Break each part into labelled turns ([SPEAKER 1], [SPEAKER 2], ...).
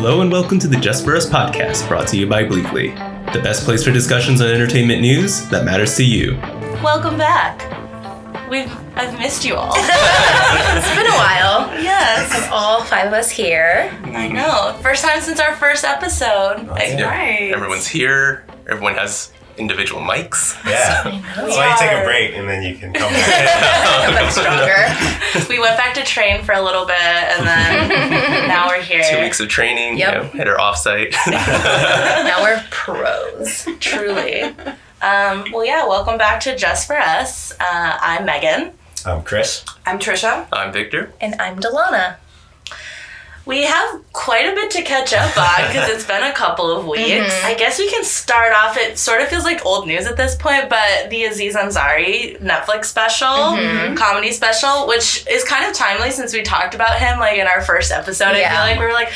[SPEAKER 1] Hello and welcome to the Just For Us podcast, brought to you by Bleekly, the best place for discussions on entertainment news that matters to you.
[SPEAKER 2] Welcome back. We've I've missed you all.
[SPEAKER 3] It's been a while.
[SPEAKER 2] yes.
[SPEAKER 3] All five of us here.
[SPEAKER 2] I know. First time since our first episode. Like,
[SPEAKER 4] Yeah.
[SPEAKER 2] right.
[SPEAKER 4] Everyone's here. Everyone has individual mics.
[SPEAKER 5] Yeah. That's why you take a break and then you can come back.
[SPEAKER 3] Come back stronger.
[SPEAKER 2] We went back to train for a little bit and then now we're here.
[SPEAKER 4] Two weeks of training.
[SPEAKER 3] Yep.
[SPEAKER 4] You know, hit our offsite.
[SPEAKER 3] now we're pros.
[SPEAKER 2] Truly. Um, well, yeah, welcome back to Just For Us. Uh, I'm Megan.
[SPEAKER 5] I'm Chris.
[SPEAKER 6] I'm Trisha.
[SPEAKER 4] I'm Victor.
[SPEAKER 3] And I'm Delana.
[SPEAKER 2] We have quite a bit to catch up on because it's been a couple of weeks. Mm-hmm. I guess we can start off. It sort of feels like old news at this point, but the Aziz Ansari Netflix special, mm-hmm. comedy special, which is kind of timely since we talked about him like in our first episode. I feel like we were like,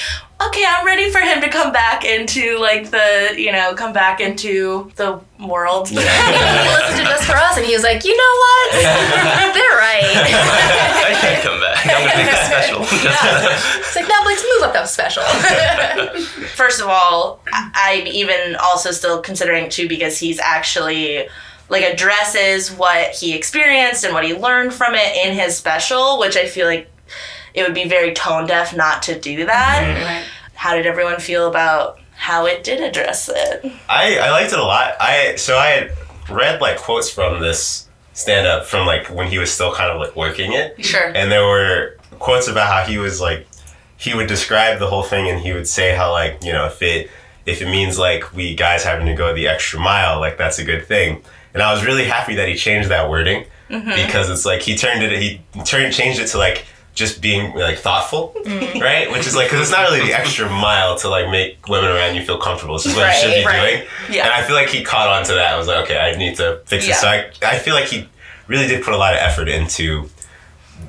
[SPEAKER 2] okay, I'm ready for him to come back into like the you know come back into the world.
[SPEAKER 3] He listened to Just For Us and he was like, you know what? They're right.
[SPEAKER 4] I should come back. I'm gonna make this special.
[SPEAKER 3] It's like, Netflix, move up that special.
[SPEAKER 2] first of all, I'm even also still considering too because he's actually like addresses what he experienced and what he learned from it in his special, which I feel like it would be very tone deaf not to do that. Mm-hmm.
[SPEAKER 6] Right.
[SPEAKER 2] How did everyone feel about how it did address it?
[SPEAKER 5] I, I liked it a lot. I so I had read like quotes from this stand up from like when he was still kind of like working it.
[SPEAKER 2] Sure.
[SPEAKER 5] And there were quotes about how he was like he would describe the whole thing and he would say how like, you know, if it if it means like we guys having to go the extra mile, like that's a good thing. And I was really happy that he changed that wording mm-hmm. because it's like he turned it he turned changed it to like just being like thoughtful, right? Which is like because it's not really the extra mile to like make women around you feel comfortable. It's just what you should be
[SPEAKER 3] Right,
[SPEAKER 2] right.
[SPEAKER 5] doing.
[SPEAKER 2] Yeah.
[SPEAKER 5] And I feel like he caught on to that. I was like, okay, I need to fix this. So I, I feel like he really did put a lot of effort into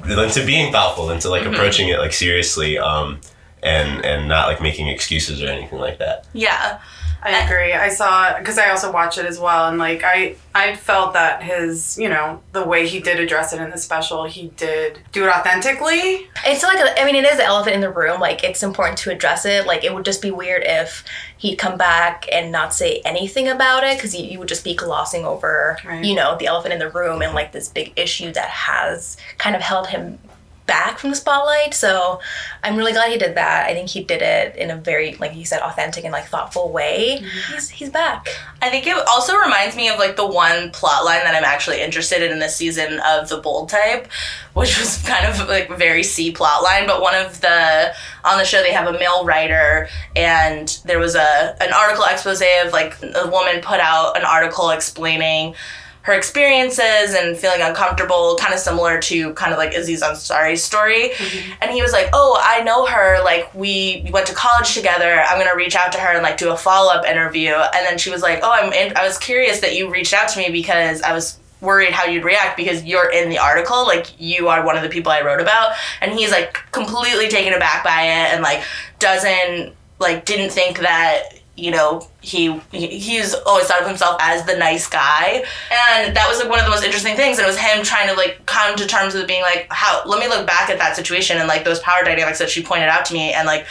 [SPEAKER 5] into being thoughtful, into like
[SPEAKER 2] Mm-hmm.
[SPEAKER 5] approaching it like seriously, um, and and not like making excuses or anything like that.
[SPEAKER 2] Yeah.
[SPEAKER 6] I agree. I saw because I also watched it as well, and like I, I felt that his, you know, the way he did address it in the special, he did do it authentically.
[SPEAKER 3] It's like, a, I mean, it is the elephant in the room. Like, it's important to address it. Like, it would just be weird if he'd come back and not say anything about it because you, you would just be glossing over,
[SPEAKER 6] Right.
[SPEAKER 3] you know, the elephant in the room and like this big issue that has kind of held him back from the spotlight. So I'm really glad he did that. I think he did it in a very, like you said, authentic and like thoughtful way. Mm-hmm. He's, he's back.
[SPEAKER 2] I think it also reminds me of like the one plot line that I'm actually interested in in this season of the bold type, which was kind of like a very C plot line. But one of the on the show they have a male writer, and there was a an article expose of like a woman put out an article explaining her experiences and feeling uncomfortable, kind of similar to kind of like Aziz Ansari's story. Mm-hmm. And he was like, "Oh, I know her. Like we went to college together. I'm gonna reach out to her and like do a follow up interview." And then she was like, "Oh, I'm. In- I was curious that you reached out to me because I was." worried how you'd react because you're in the article like you are one of the people i wrote about and he's like completely taken aback by it and like doesn't like didn't think that you know he he- he's always thought of himself as the nice guy and that was like one of the most interesting things and it was him trying to like come to terms with being like how let me look back at that situation and like those power dynamics that she pointed out to me and like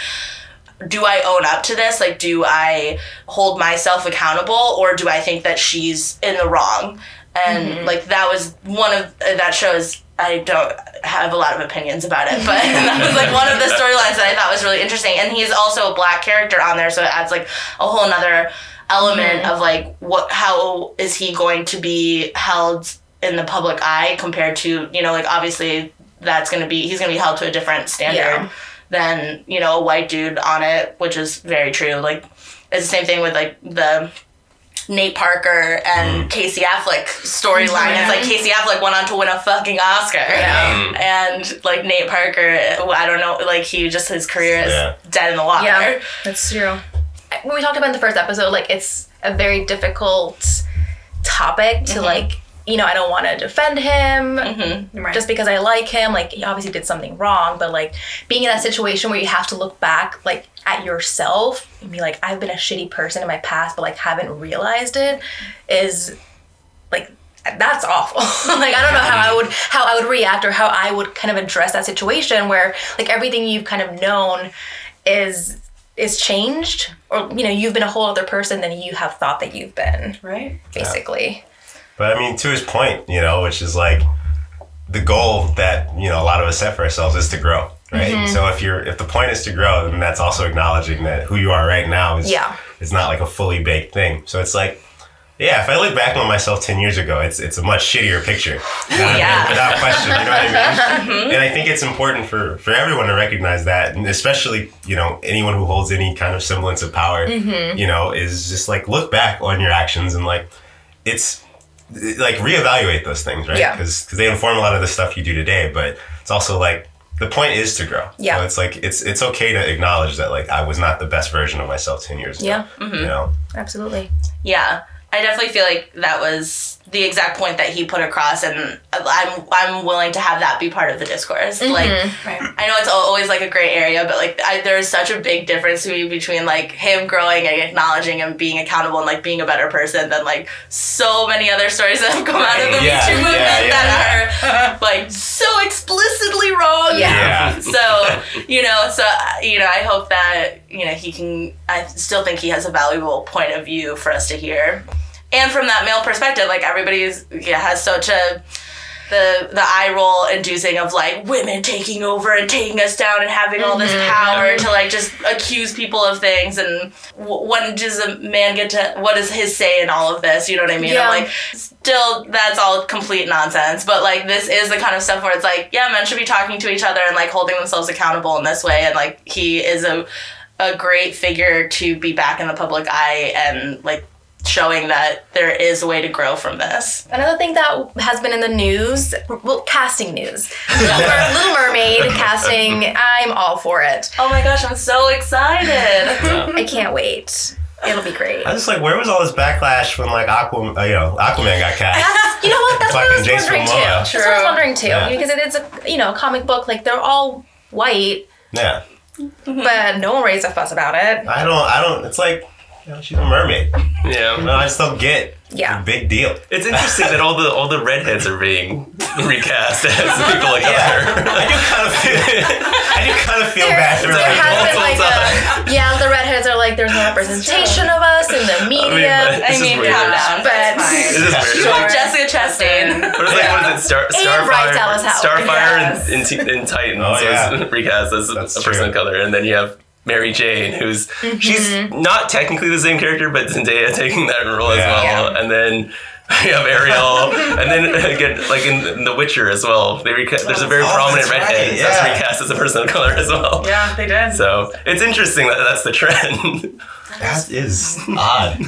[SPEAKER 2] do I own up to this? Like, do I hold myself accountable or do I think that she's in the wrong? And mm-hmm. like, that was one of that shows. I don't have a lot of opinions about it, but that was like one of the storylines that I thought was really interesting. And he's also a black character on there, so it adds like a whole nother element mm-hmm. of like what how is he going to be held in the public eye compared to you know like obviously that's going to be he's going to be held to a different standard
[SPEAKER 3] Yeah.
[SPEAKER 2] than you know a white dude on it, which is very true. Like it's the same thing with like the Nate Parker and mm. Casey Affleck storyline. It's like Casey Affleck went on to win a fucking Oscar, mm. and like Nate Parker, I don't know, like he just his career is
[SPEAKER 5] Yeah.
[SPEAKER 2] dead in the water.
[SPEAKER 3] Yeah, that's true. When we talked about in the first episode, like it's a very difficult topic to mm-hmm. like. You know, I don't want to defend him mm-hmm.
[SPEAKER 6] Right.
[SPEAKER 3] just because I like him. Like he obviously did something wrong, but like being in that situation where you have to look back, like at yourself and be like, I've been a shitty person in my past, but like haven't realized it, is like that's awful. like I don't know how I would how I would react or how I would kind of address that situation where like everything you've kind of known is is changed, or you know, you've been a whole other person than you have thought that you've been,
[SPEAKER 6] Right.
[SPEAKER 3] basically.
[SPEAKER 5] But I mean, to his point, you know, which is like the goal that you know a lot of us set for ourselves is to grow, right?
[SPEAKER 3] Mm-hmm.
[SPEAKER 5] So if you're if the point is to grow, then that's also acknowledging that who you are right now is
[SPEAKER 3] Yeah.
[SPEAKER 5] is not like a fully baked thing. So it's like. Yeah, if I look back on myself ten years ago, it's it's a much shittier picture. You know what I mean?
[SPEAKER 2] Yeah.
[SPEAKER 5] Without question, you know what I mean? And I think it's important for, for everyone to recognize that, and especially, you know, anyone who holds any kind of semblance of power, you know, is just like look back on your actions and like it's like reevaluate those things, right?
[SPEAKER 3] Yeah.
[SPEAKER 5] Because they inform a lot of the stuff you do today, but it's also like the point is to grow.
[SPEAKER 3] Yeah.
[SPEAKER 5] So it's like it's it's okay to acknowledge that like I was not the best version of myself ten years ago.
[SPEAKER 3] Yeah.
[SPEAKER 5] You mm-hmm. know.
[SPEAKER 3] Absolutely.
[SPEAKER 2] Yeah, I definitely feel like that was the exact point that he put across, and I'm I'm willing to have that be part of the discourse. Mm-hmm. Like,
[SPEAKER 6] Right.
[SPEAKER 2] I know it's always like a gray area, but like I, there's such a big difference to me between like him growing and acknowledging and being accountable and like being a better person than like so many other stories that have come out of the
[SPEAKER 5] Yeah,
[SPEAKER 2] Me Too movement
[SPEAKER 5] yeah, yeah.
[SPEAKER 2] that are like so explicitly wrong.
[SPEAKER 3] Yeah.
[SPEAKER 5] Yeah.
[SPEAKER 2] so you know so you know i hope that you know he can i still think he has a valuable point of view for us to hear and from that male perspective like everybody's yeah, has such a the the eye roll inducing of like women taking over and taking us down and having all this mm-hmm. power to like just accuse people of things. And w- when does a man get to what is his say in all of this? You know what i mean?
[SPEAKER 3] Yeah.
[SPEAKER 2] i'm like still that's all complete nonsense. But like this is the kind of stuff where it's like yeah men should be talking to each other and like holding themselves accountable in this way. And like he is a a great figure to be back in the public eye and like showing that there is a way to grow from this
[SPEAKER 3] Another thing that has been in the news, well, casting news. Little, Mer- Little Mermaid casting. I'm all for it.
[SPEAKER 2] oh my gosh i'm so excited
[SPEAKER 3] I can't wait. It'll be great.
[SPEAKER 5] I was just like, where was all this backlash when like Aquaman, uh, you know, Aquaman got cast?
[SPEAKER 3] You know what? That's what I was
[SPEAKER 5] Jason
[SPEAKER 3] wondering too.
[SPEAKER 5] Momoa.
[SPEAKER 3] That's what I was wondering too.
[SPEAKER 5] Yeah.
[SPEAKER 3] Because it is a you know a comic book. Like they're all white,
[SPEAKER 5] yeah.
[SPEAKER 3] but no one raised a fuss about it.
[SPEAKER 5] I don't. I don't. It's like, you know, she's a mermaid.
[SPEAKER 4] Yeah.
[SPEAKER 5] No, I just don't get.
[SPEAKER 3] Yeah.
[SPEAKER 5] Big deal.
[SPEAKER 4] It's interesting that all the all the redheads are being recast as people of color.
[SPEAKER 5] I do kind of feel. I do kind of feel
[SPEAKER 3] There,
[SPEAKER 5] bad for
[SPEAKER 3] there
[SPEAKER 5] like.
[SPEAKER 3] has been like a, yeah, the redheads are like there's no representation of us in the media.
[SPEAKER 2] I mean
[SPEAKER 4] weird.
[SPEAKER 2] calm down
[SPEAKER 3] But-
[SPEAKER 2] but
[SPEAKER 4] This is weird.
[SPEAKER 2] you want jessica chastain
[SPEAKER 4] What is, like, what is it? Star, Starfire, Starfire
[SPEAKER 2] Yes.
[SPEAKER 4] in, in, T- Titans
[SPEAKER 5] Oh, yeah.
[SPEAKER 4] was recast as a,
[SPEAKER 5] That's
[SPEAKER 4] a person
[SPEAKER 5] true.
[SPEAKER 4] of color, and then you have Mary Jane, who's
[SPEAKER 3] Mm-hmm.
[SPEAKER 4] she's not technically the same character, but Zendaya taking that role
[SPEAKER 5] Yeah.
[SPEAKER 4] as well, and then. You have Ariel, and then uh, again, like in, in The Witcher as well. They reca- there's a very
[SPEAKER 5] Oh,
[SPEAKER 4] prominent
[SPEAKER 5] that's right,
[SPEAKER 4] redhead
[SPEAKER 5] yeah.
[SPEAKER 4] that's recast as a person of color as well.
[SPEAKER 6] Yeah, they did.
[SPEAKER 4] So it's interesting that that's the trend.
[SPEAKER 5] That is odd.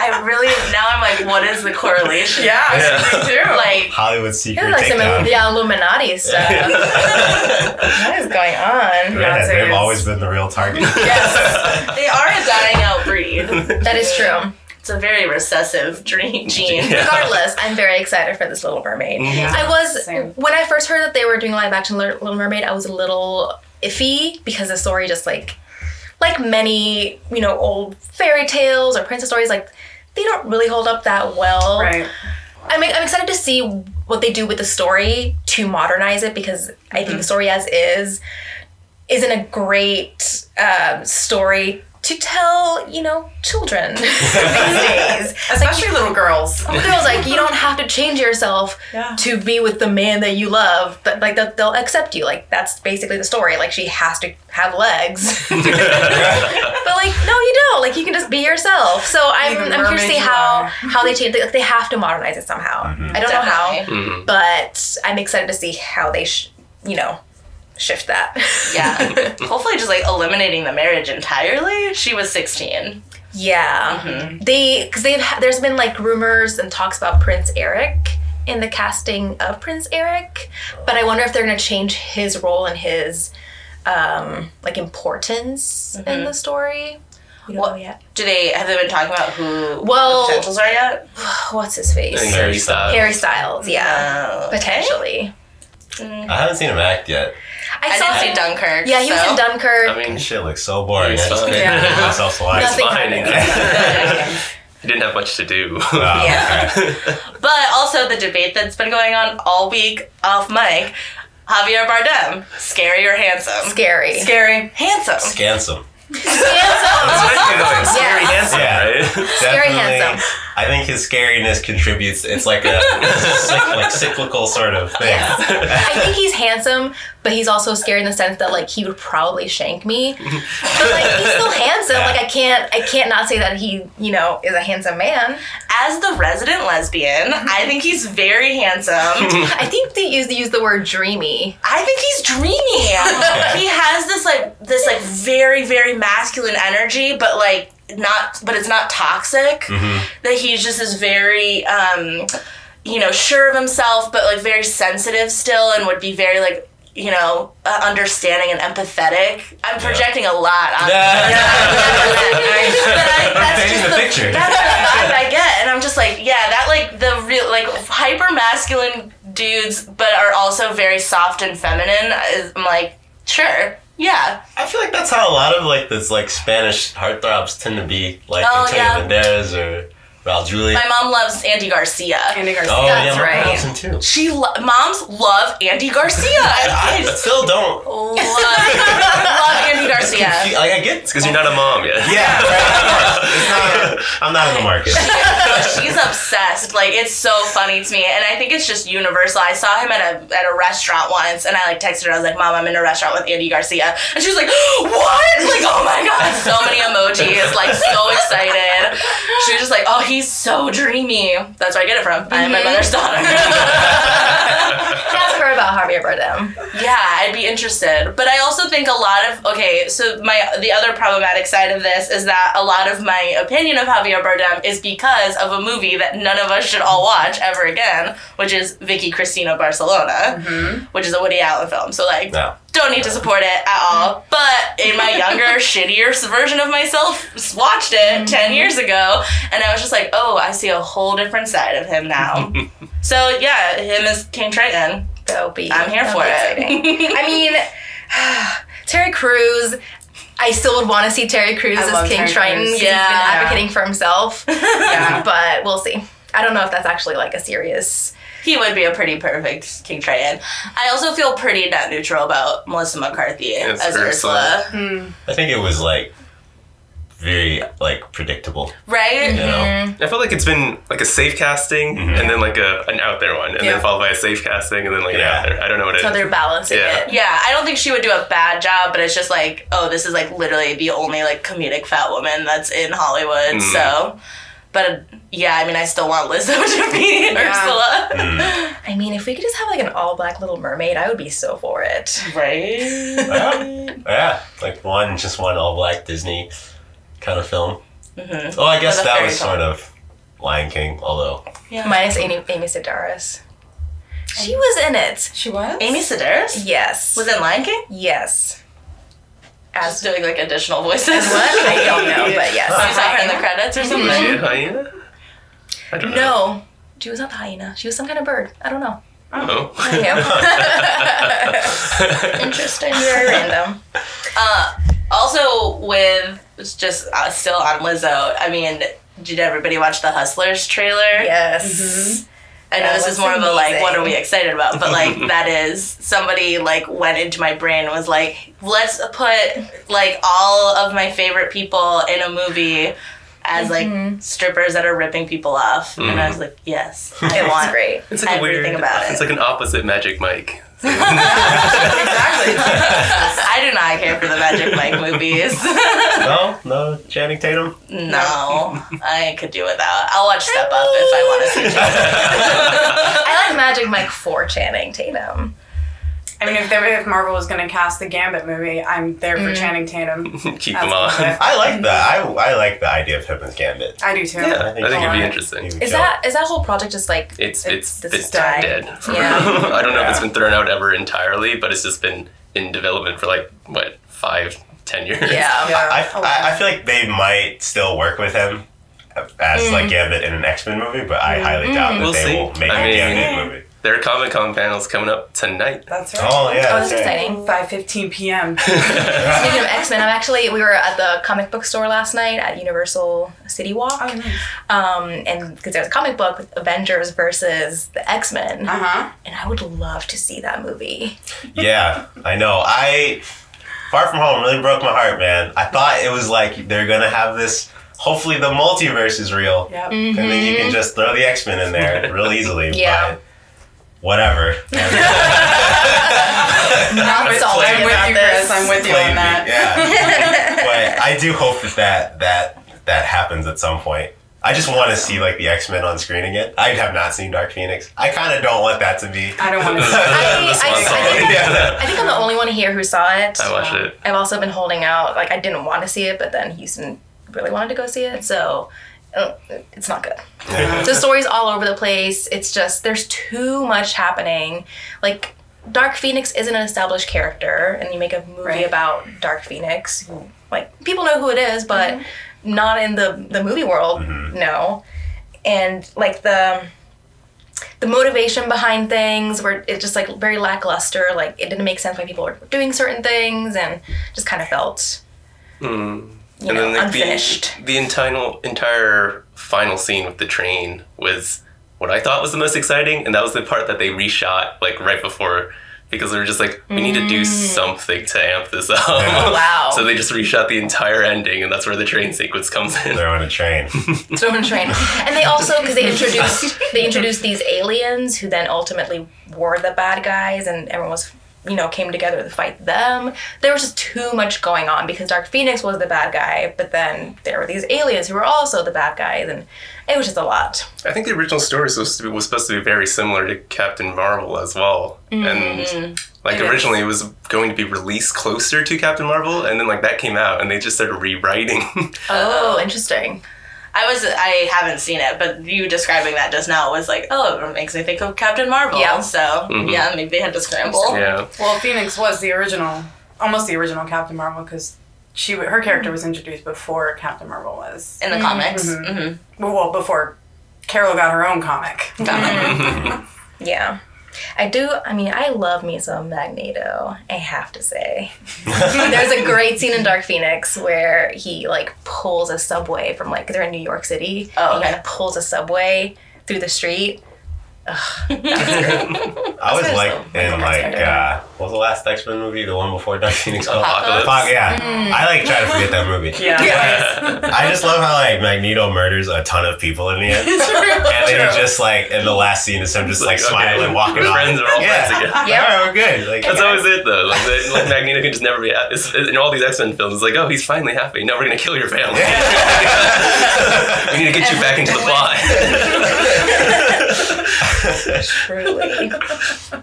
[SPEAKER 2] i really now i'm like what is the correlation
[SPEAKER 6] yeah,
[SPEAKER 4] Yeah.
[SPEAKER 6] me too.
[SPEAKER 2] like
[SPEAKER 5] Hollywood secret
[SPEAKER 3] Yeah, like some
[SPEAKER 5] takedown.
[SPEAKER 3] yeah, Illuminati stuff. what is going on?
[SPEAKER 5] Redheads, they've always been the real target.
[SPEAKER 6] yes.
[SPEAKER 2] they are a dying out breed
[SPEAKER 3] That is true.
[SPEAKER 2] It's a very recessive dream gene
[SPEAKER 4] Yeah.
[SPEAKER 3] Regardless, I'm very excited for this Little Mermaid. I was
[SPEAKER 6] Same.
[SPEAKER 3] when I first heard that they were doing live action Little Mermaid, I was a little iffy because the story just like like many, you know, old fairy tales or princess stories like they don't really hold up that well.
[SPEAKER 6] Right.
[SPEAKER 3] I'm, I'm excited to see what they do with the story to modernize it because I think the story as is isn't a great um, story to tell, you know, children these days.
[SPEAKER 6] Especially little girls.
[SPEAKER 3] Oh, girls, like you don't have to change yourself
[SPEAKER 6] Yeah.
[SPEAKER 3] to be with the man that you love, but like they'll, they'll accept you. Like that's basically the story. Like she has to have legs, but like no, you don't. Like you can just be yourself. So I'm,
[SPEAKER 6] Be
[SPEAKER 3] I'm curious to see how how they change. Like they have to modernize it somehow. Mm-hmm. I don't know
[SPEAKER 2] Definitely.
[SPEAKER 3] how, but I'm excited to see how they, sh- you know, shift that.
[SPEAKER 2] Yeah. Hopefully just like eliminating the marriage entirely. She was 16.
[SPEAKER 3] Yeah, they because they've ha- there's been like rumors and talks about Prince Eric in the casting of Prince Eric, but I wonder if they're gonna change his role and his um like importance in the story. We don't
[SPEAKER 2] What-
[SPEAKER 3] know yet.
[SPEAKER 2] Do they have they been talking about who
[SPEAKER 3] Well-
[SPEAKER 2] the potentials are yet?
[SPEAKER 3] What's his face?
[SPEAKER 4] Harry Styles.
[SPEAKER 3] Harry Styles. Yeah,
[SPEAKER 2] Oh, okay.
[SPEAKER 3] potentially. Mm.
[SPEAKER 5] I haven't seen him act yet.
[SPEAKER 3] I,
[SPEAKER 2] I
[SPEAKER 3] saw
[SPEAKER 2] didn't see
[SPEAKER 3] him- in
[SPEAKER 2] Dunkirk.
[SPEAKER 3] Yeah, he was in Dunkirk.
[SPEAKER 4] I mean,
[SPEAKER 5] shit looks so boring. I
[SPEAKER 4] He's
[SPEAKER 5] just
[SPEAKER 4] fine.
[SPEAKER 5] can't
[SPEAKER 3] Yeah.
[SPEAKER 5] keep myself alive.
[SPEAKER 3] Nothing
[SPEAKER 4] fine.
[SPEAKER 3] happening.
[SPEAKER 4] he didn't have much to do.
[SPEAKER 5] Wow,
[SPEAKER 2] Yeah.
[SPEAKER 5] okay.
[SPEAKER 2] But also the debate that's been going on all week off mic. Javier Bardem, scary or handsome?
[SPEAKER 3] Scary.
[SPEAKER 6] Scary.
[SPEAKER 2] Handsome.
[SPEAKER 5] Scansome.
[SPEAKER 3] Handsome.
[SPEAKER 4] Like, scary
[SPEAKER 3] Yes.
[SPEAKER 4] handsome,
[SPEAKER 5] Yeah.
[SPEAKER 4] right?
[SPEAKER 3] Scary
[SPEAKER 5] Definitely.
[SPEAKER 3] handsome.
[SPEAKER 5] I think his scariness contributes. It's like a cyc- like cyclical sort of thing.
[SPEAKER 3] I think he's handsome, but he's also scary in the sense that like he would probably shank me. But like he's still handsome. Like I can't I can't not say that he, you know, is a handsome man.
[SPEAKER 2] As the resident lesbian, I think he's very handsome.
[SPEAKER 3] I think they use use the word dreamy.
[SPEAKER 2] I think he's dreamy. he has this like this like very very masculine energy, but like not but it's not toxic. That he's just this very um you know sure of himself, but like very sensitive still, and would be very like you know uh, understanding and empathetic. I'm projecting a lot. On I- that's just
[SPEAKER 5] the picture.
[SPEAKER 2] That's the vibe I get, and I'm just like, yeah, that like the real like hyper masculine dudes, but are also very soft and feminine. I'm like, sure, yeah,
[SPEAKER 5] I feel like that's how a lot of like this like Spanish heartthrobs tend to be, like
[SPEAKER 2] Oh,
[SPEAKER 5] Antonio
[SPEAKER 2] yeah.
[SPEAKER 5] Banderas or Raul Julia.
[SPEAKER 2] my mom loves Andy Garcia.
[SPEAKER 6] Andy Garcia.
[SPEAKER 5] oh
[SPEAKER 3] That's
[SPEAKER 5] yeah, my
[SPEAKER 3] right.
[SPEAKER 5] mom's in too.
[SPEAKER 2] She lo- moms love Andy Garcia.
[SPEAKER 5] I still don't.
[SPEAKER 2] love, love Andy Garcia.
[SPEAKER 5] Confu- Like I get.
[SPEAKER 4] It's because you're not a mom yet.
[SPEAKER 5] Yeah, right. It's not. I'm not in the market.
[SPEAKER 2] She's obsessed. Like it's so funny to me, and I think it's just universal. I saw him at a at a restaurant once, and I like texted her. I was like, "Mom, I'm in a restaurant with Andy Garcia," and she was like, "What?" Like, oh my god, so many emojis. Like so excited. She was just like, "Oh, he's so dreamy." That's where I get it from. I am my mm-hmm. mother's daughter.
[SPEAKER 3] Ask her about Javier Bardem.
[SPEAKER 2] Yeah, I'd be interested. But I also think a lot of okay, so my the other problematic side of this is that a lot of my opinion of Javier Bardem is because of a movie that none of us should all watch ever again, which is Vicky Cristina Barcelona, mm-hmm. which is a Woody Allen film. So like
[SPEAKER 5] No.
[SPEAKER 2] Don't need to support it at all. But in my younger, shittier version of myself, watched it mm-hmm. 10 years ago, and I was just like, oh, I see a whole different side of him now. so yeah, him as King Triton.
[SPEAKER 3] That'll be
[SPEAKER 2] I'm here for it.
[SPEAKER 3] I mean, Terry Crews. I still would want to see Terry Crews
[SPEAKER 6] I
[SPEAKER 3] as King
[SPEAKER 6] Terry
[SPEAKER 3] Triton.
[SPEAKER 6] Crews.
[SPEAKER 3] because He's been
[SPEAKER 2] Yeah.
[SPEAKER 3] advocating for himself,
[SPEAKER 6] Yeah.
[SPEAKER 3] but we'll see. I don't know if that's actually like a serious.
[SPEAKER 2] He would be a pretty perfect King Triton. I also feel pretty net neutral about Melissa McCarthy
[SPEAKER 4] Yes,
[SPEAKER 2] as
[SPEAKER 4] Ursula.
[SPEAKER 2] Ursula. Hmm.
[SPEAKER 5] I think it was like very like predictable.
[SPEAKER 2] Right?
[SPEAKER 5] You know. Mm-hmm.
[SPEAKER 4] I felt like it's been like a safe casting mm-hmm. and then like a an out there one, and
[SPEAKER 6] Yeah.
[SPEAKER 4] then followed by a safe casting and then like an
[SPEAKER 5] Yeah.
[SPEAKER 4] out there. I don't know what it
[SPEAKER 3] So
[SPEAKER 4] is.
[SPEAKER 3] they're balancing
[SPEAKER 4] Yeah.
[SPEAKER 3] it.
[SPEAKER 2] Yeah, I don't think she would do a bad job, but it's just like, oh, this is like literally the only like comedic fat woman that's in Hollywood.
[SPEAKER 4] Mm.
[SPEAKER 2] So, but yeah, I mean, I still want Lizzo to be Ursula. Mm.
[SPEAKER 3] I mean, if we could just have like an all black Little Mermaid, I would be so for it.
[SPEAKER 2] Right?
[SPEAKER 5] Yeah. yeah, like one just one all black Disney kind of film. Mm-hmm. Oh, I guess that was
[SPEAKER 2] tale.
[SPEAKER 5] sort of Lion King, although
[SPEAKER 2] Yeah.
[SPEAKER 3] Minus Amy, Amy Sedaris. She was in it.
[SPEAKER 6] She was?
[SPEAKER 2] Amy Sedaris
[SPEAKER 3] Yes.
[SPEAKER 2] was in Lion King.
[SPEAKER 3] Yes.
[SPEAKER 2] As
[SPEAKER 3] As
[SPEAKER 2] doing like additional voices.
[SPEAKER 3] what? I don't know, but yes.
[SPEAKER 2] You saw her in the credits or
[SPEAKER 4] Was
[SPEAKER 2] something.
[SPEAKER 4] she a hyena? I don't know.
[SPEAKER 3] No. She was not the hyena. She was some kind of bird. I don't know.
[SPEAKER 4] No.
[SPEAKER 3] Yeah. Interesting. Very random.
[SPEAKER 2] Uh, also, with just uh, still on Lizzo. I mean, did everybody watch the Hustlers trailer?
[SPEAKER 3] Yes.
[SPEAKER 2] I know
[SPEAKER 3] That
[SPEAKER 2] this is more of a like, what are we excited about? But like, that is somebody like went into my brain and was like, let's put like all of my favorite people in a movie as like mm-hmm. strippers that are ripping people off, and I mm. was like, yes, I
[SPEAKER 3] It was
[SPEAKER 2] want
[SPEAKER 3] great.
[SPEAKER 4] It's like a
[SPEAKER 2] everything
[SPEAKER 4] weird.
[SPEAKER 2] about it.
[SPEAKER 4] It's like an opposite Magic Mike.
[SPEAKER 6] Exactly.
[SPEAKER 2] I do not care for the Magic Mike movies.
[SPEAKER 5] no, no Channing Tatum.
[SPEAKER 2] no, I could do without. I'll watch Step Up if I want to see.
[SPEAKER 3] I like Magic Mike for Channing Tatum.
[SPEAKER 6] I mean, if, they, if Marvel was going to cast the Gambit movie, I'm there for mm. Channing Tatum.
[SPEAKER 4] Keep
[SPEAKER 6] That's
[SPEAKER 4] them on.
[SPEAKER 5] I like that. I, I like the idea of him as Gambit.
[SPEAKER 6] I do too.
[SPEAKER 4] Yeah, I think, it'd be interesting.
[SPEAKER 3] Is that is that whole project just like
[SPEAKER 4] It's it's
[SPEAKER 3] this
[SPEAKER 4] it's
[SPEAKER 3] is died.
[SPEAKER 4] dead.
[SPEAKER 3] Yeah.
[SPEAKER 4] I don't know if it's been thrown out ever entirely, but it's just been in development for like what five, ten years.
[SPEAKER 3] yeah.
[SPEAKER 6] Yeah.
[SPEAKER 5] I, I, I feel like they might still work with him as like mm. Gambit in an X Men movie, but I highly mm. doubt that
[SPEAKER 4] We'll
[SPEAKER 5] they
[SPEAKER 4] see.
[SPEAKER 5] will make
[SPEAKER 4] I
[SPEAKER 5] a
[SPEAKER 4] mean-
[SPEAKER 5] Gambit movie.
[SPEAKER 4] There are Comic Con panels coming up tonight.
[SPEAKER 6] That's right.
[SPEAKER 5] Oh yeah,
[SPEAKER 3] Oh, that's
[SPEAKER 5] right.
[SPEAKER 3] exciting.
[SPEAKER 6] 5:15 p.m.
[SPEAKER 3] Speaking of X Men, I'm actually we were at the comic book store last night at Universal City Walk,
[SPEAKER 6] Oh, nice.
[SPEAKER 3] um, and because there's a comic book with Avengers versus the X Men,
[SPEAKER 6] Uh huh.
[SPEAKER 3] and I would love to see that movie.
[SPEAKER 5] Yeah, I know. I Far From Home really broke my heart, man. I thought it was like they're gonna have this. Hopefully, the multiverse is real,
[SPEAKER 6] Yep.
[SPEAKER 5] and then you can just throw the X Men in there real easily.
[SPEAKER 3] Yeah.
[SPEAKER 5] But whatever.
[SPEAKER 3] Not
[SPEAKER 6] I'm
[SPEAKER 3] salty
[SPEAKER 6] with you,
[SPEAKER 3] this.
[SPEAKER 6] Chris. I'm with you
[SPEAKER 5] Played
[SPEAKER 6] on that.
[SPEAKER 5] Yeah. but I do hope that that that, that happens at some point. I just want to see like the X Men on screen again. I have not seen Dark Phoenix. I kind of don't want that to be.
[SPEAKER 6] I don't want to.
[SPEAKER 3] I, I,
[SPEAKER 4] This one's
[SPEAKER 3] I, think,
[SPEAKER 5] yeah.
[SPEAKER 3] I think I'm the only one here who saw it.
[SPEAKER 4] I watched it.
[SPEAKER 3] I've also been holding out. Like I didn't want to see it, but then Houston really wanted to go see it, so Oh, it's not good. the story's all over the place. It's just there's too much happening. Like Dark Phoenix isn't an established character, and you make a movie
[SPEAKER 6] Right.
[SPEAKER 3] about Dark Phoenix. Like people know who it is, but mhm. not in the the movie world. Mm-hmm. No, and like the the motivation behind things were it's just like very lackluster. Like it didn't make sense why people were doing certain things, and just kind of felt mm. You know
[SPEAKER 4] like,
[SPEAKER 3] unfinished.
[SPEAKER 4] the the entire entire final scene with the train was what I thought was the most exciting, and that was the part that they reshot like right before because they were just like, we need to do something to amp this up.
[SPEAKER 3] Mm. wow.
[SPEAKER 4] so they just reshot the entire ending, and that's where the train sequence comes in.
[SPEAKER 5] They're on a train.
[SPEAKER 3] throw in a train. And they also because they introduced they introduced these aliens who then ultimately were the bad guys, and everyone was you know came together to fight them. There was just too much going on because Dark Phoenix was the bad guy, but then there were these aliens who were also the bad guys, and it was just a lot.
[SPEAKER 4] I think the original story was supposed to be, was supposed to be very similar to Captain Marvel as well, and mm-hmm. like
[SPEAKER 6] It is.
[SPEAKER 4] originally it was going to be released closer to Captain Marvel, and then like that came out, and they just started rewriting.
[SPEAKER 3] Oh, interesting.
[SPEAKER 2] I was I haven't seen it, but you describing that just now was like, oh, it makes me think of Captain Marvel.
[SPEAKER 3] Yeah.
[SPEAKER 2] So mm-hmm. yeah, maybe they had to scramble.
[SPEAKER 4] yeah,
[SPEAKER 6] Well, Phoenix was the original, almost the original Captain Marvel because she her character was introduced before Captain Marvel was.
[SPEAKER 2] In the comics. hmm
[SPEAKER 6] Well, well, before Carol got her own comic. Mm-hmm.
[SPEAKER 3] Yeah. I do. I mean, I love me some Magneto. I have to say, there's a great scene in Dark Phoenix where he like pulls a subway from like they're in New York City.
[SPEAKER 2] Oh,
[SPEAKER 3] and he kind of pulls a subway through the street.
[SPEAKER 5] I was
[SPEAKER 3] That's
[SPEAKER 5] like
[SPEAKER 3] so-
[SPEAKER 5] in like
[SPEAKER 3] Alexander.
[SPEAKER 5] uh, what was the last X Men movie? The one before Dark Phoenix. called?
[SPEAKER 4] Apocalypse.
[SPEAKER 5] Fuck yeah! I like try to forget that movie.
[SPEAKER 6] Yeah.
[SPEAKER 5] I just love how like Magneto murders a ton of people in the end, and then he just like in the last scene is him just like,
[SPEAKER 4] Like,
[SPEAKER 5] smiling,
[SPEAKER 4] we're
[SPEAKER 5] walking off.
[SPEAKER 4] friends, we're all
[SPEAKER 5] yeah.
[SPEAKER 4] friends again.
[SPEAKER 3] Yeah.
[SPEAKER 5] All right, we're good. Like
[SPEAKER 4] That's always it, though. Like, the, like Magneto can just never be happy. It's, in all these X Men films, it's like, oh, he's finally happy. Now we're gonna kill your family. we need to get you back into the plot.
[SPEAKER 3] Truly. uh,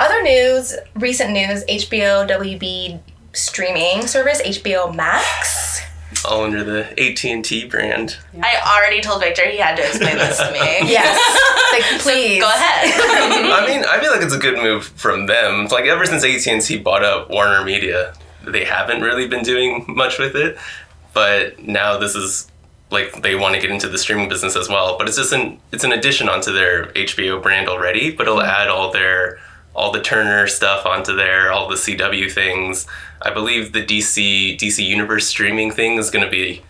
[SPEAKER 3] other news, recent news: HBO WB streaming service HBO Max.
[SPEAKER 4] all under the AT and T brand.
[SPEAKER 2] I already told Victor he had to explain this to me.
[SPEAKER 3] Yes, like please
[SPEAKER 2] Go ahead.
[SPEAKER 4] I mean, I feel like it's a good move from them. Like ever since AT and T bought up Warner Media, they haven't really been doing much with it. But now this is like they want to get into the streaming business as well. But it's just an it's an addition onto their HBO brand already. But it'll mm-hmm. add all their all the Turner stuff onto there, all the CW things. I believe the DC DC Universe streaming thing is going to be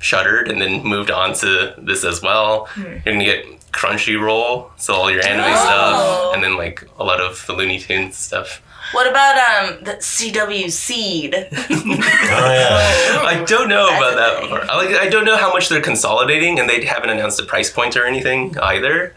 [SPEAKER 4] shuttered and then moved on to this as well. Hmm. You're gonna get Crunchyroll, so all your anime
[SPEAKER 3] Oh.
[SPEAKER 4] stuff, and then like a lot of the Looney Tunes stuff.
[SPEAKER 2] What about um the CW Seed?
[SPEAKER 5] oh yeah.
[SPEAKER 4] I don't know about that
[SPEAKER 2] a
[SPEAKER 4] part. I, like, I don't know how much they're consolidating, and they haven't announced a price point or anything either.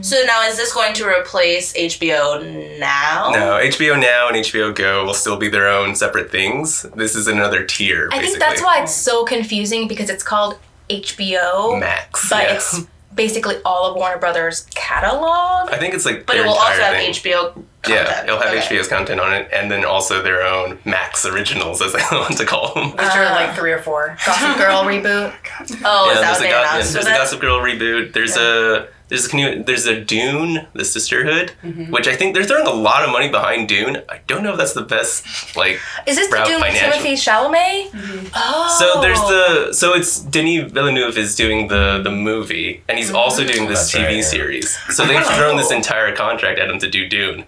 [SPEAKER 2] so now is this going to replace HBO now?
[SPEAKER 4] No, HBO Now and HBO Go will still be their own separate things. This is another tier.
[SPEAKER 3] I
[SPEAKER 4] Basically.
[SPEAKER 3] think that's why it's so confusing because it's called HBO
[SPEAKER 4] Max.
[SPEAKER 3] but
[SPEAKER 4] yeah.
[SPEAKER 3] it's basically all of Warner Brothers catalog.
[SPEAKER 4] I think it's like
[SPEAKER 2] But
[SPEAKER 4] their
[SPEAKER 2] it will also have
[SPEAKER 4] thing.
[SPEAKER 2] HBO content.
[SPEAKER 4] Yeah, it'll have
[SPEAKER 2] Okay.
[SPEAKER 4] HBO's content on it, and then also their own Max originals, as they want to call them.
[SPEAKER 6] Which are like three or four.
[SPEAKER 3] Gossip Girl reboot.
[SPEAKER 2] Oh, is that
[SPEAKER 4] there's
[SPEAKER 2] what
[SPEAKER 4] a,
[SPEAKER 2] they
[SPEAKER 4] Go- yeah, there's a? Gossip Girl reboot. There's a there's a there's a Dune, the Sisterhood,
[SPEAKER 2] Mm-hmm.
[SPEAKER 4] which I think they're throwing a lot of money behind Dune. I don't know if that's the best like.
[SPEAKER 3] Is this the
[SPEAKER 4] route
[SPEAKER 3] Dune with Timothy Chalamet?
[SPEAKER 2] Mm-hmm.
[SPEAKER 3] Oh.
[SPEAKER 4] So there's the so it's Denis Villeneuve is doing the the movie, and he's also
[SPEAKER 2] Mm-hmm.
[SPEAKER 4] doing this
[SPEAKER 5] That's
[SPEAKER 4] TV
[SPEAKER 5] right, yeah.
[SPEAKER 4] series. So they've thrown this entire contract at him to do Dune.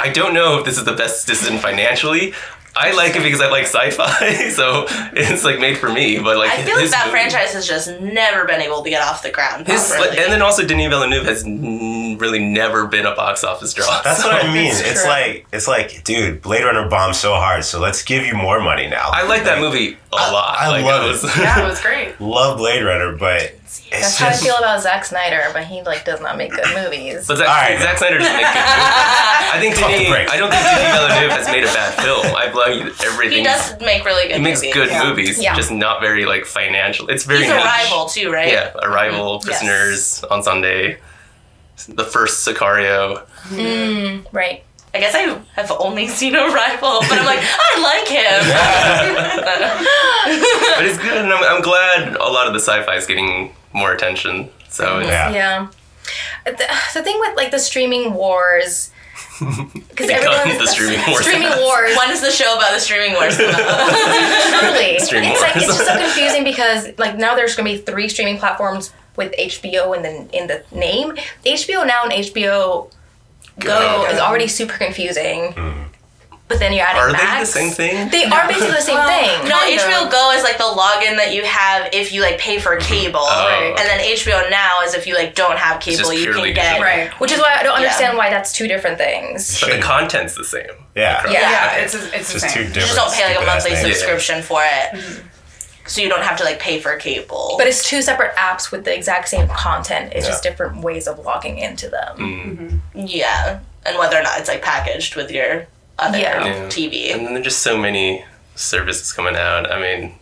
[SPEAKER 4] I don't know if this is the best decision financially. I like it because I like sci-fi, so it's like made for me. But like
[SPEAKER 2] I feel like that
[SPEAKER 4] movie-
[SPEAKER 2] franchise has just never been able to get off the ground.
[SPEAKER 4] His,
[SPEAKER 2] properly.
[SPEAKER 4] and then also Denis Villeneuve has n- really never been a box office draw.
[SPEAKER 5] That's
[SPEAKER 4] so-
[SPEAKER 5] what I mean.
[SPEAKER 3] It's
[SPEAKER 5] It's like it's like, dude, Blade Runner bombed so hard, so let's give you more money now.
[SPEAKER 4] I like that movie a
[SPEAKER 5] I-
[SPEAKER 4] lot.
[SPEAKER 5] I
[SPEAKER 4] like,
[SPEAKER 5] love
[SPEAKER 4] was-
[SPEAKER 5] it.
[SPEAKER 6] Yeah, it was great.
[SPEAKER 5] Love Blade Runner, but
[SPEAKER 3] That's
[SPEAKER 5] it's
[SPEAKER 3] how I feel about Zack Snyder, but he like does not make good movies.
[SPEAKER 4] But Zack,
[SPEAKER 5] All right.
[SPEAKER 4] Zack Snyder doesn't make good movies. I think
[SPEAKER 5] Pump the
[SPEAKER 4] Denis. I don't think Denis Villeneuve has made a bad film. I love everything.
[SPEAKER 2] he does make really good
[SPEAKER 4] He makes good
[SPEAKER 6] Yeah.
[SPEAKER 4] movies,
[SPEAKER 3] Yeah.
[SPEAKER 4] just not very like financial. It's very
[SPEAKER 2] He's a
[SPEAKER 4] niche.
[SPEAKER 2] rival too, right?
[SPEAKER 4] Yeah, Arrival, mm-hmm.
[SPEAKER 3] Yes.
[SPEAKER 4] Prisoners, On Sunday, the first Sicario. Mm-hmm.
[SPEAKER 3] right.
[SPEAKER 2] I guess I have only seen Arrival, but I'm like, I like him.
[SPEAKER 4] But it's good, and I'm, I'm glad a lot of the sci-fi is getting more attention. So it's,
[SPEAKER 5] Yeah.
[SPEAKER 3] Yeah. The, the thing with like the streaming wars, because
[SPEAKER 4] Become the streaming wars.
[SPEAKER 3] streaming wars.
[SPEAKER 2] when is the show about the streaming wars come out?
[SPEAKER 3] Truly,
[SPEAKER 4] Stream
[SPEAKER 3] it's like it's just so confusing because like now there's gonna be three streaming platforms with HBO in the in the name. HBO Now and HBO Go oh,
[SPEAKER 4] Go.
[SPEAKER 3] is already super confusing. Mm. But then you're adding
[SPEAKER 4] Are they the same thing?
[SPEAKER 3] They are basically the same thing.
[SPEAKER 2] No,
[SPEAKER 3] kind
[SPEAKER 2] HBO
[SPEAKER 3] of.
[SPEAKER 2] Go is like the login that you have if you like pay for cable,
[SPEAKER 4] Oh,
[SPEAKER 2] and then HBO Now is if you like don't have cable, you can get.
[SPEAKER 4] digital.
[SPEAKER 6] Right.
[SPEAKER 3] Which is why I don't understand why that's two different things.
[SPEAKER 4] But the content's the same.
[SPEAKER 5] Yeah.
[SPEAKER 3] Yeah.
[SPEAKER 6] Yeah, it's a, it's the
[SPEAKER 5] Just two different.
[SPEAKER 2] You just don't pay like a monthly
[SPEAKER 5] names.
[SPEAKER 2] subscription for it, mm-hmm. so you don't have to like pay for cable.
[SPEAKER 3] But it's two separate apps with the exact same content. It's just different ways of logging into them. Mm-hmm. Mm-hmm.
[SPEAKER 2] yeah, and whether or not it's like packaged with your other
[SPEAKER 3] Yeah.
[SPEAKER 4] Yeah.
[SPEAKER 2] TV.
[SPEAKER 4] And then there's just so many services coming out. I mean,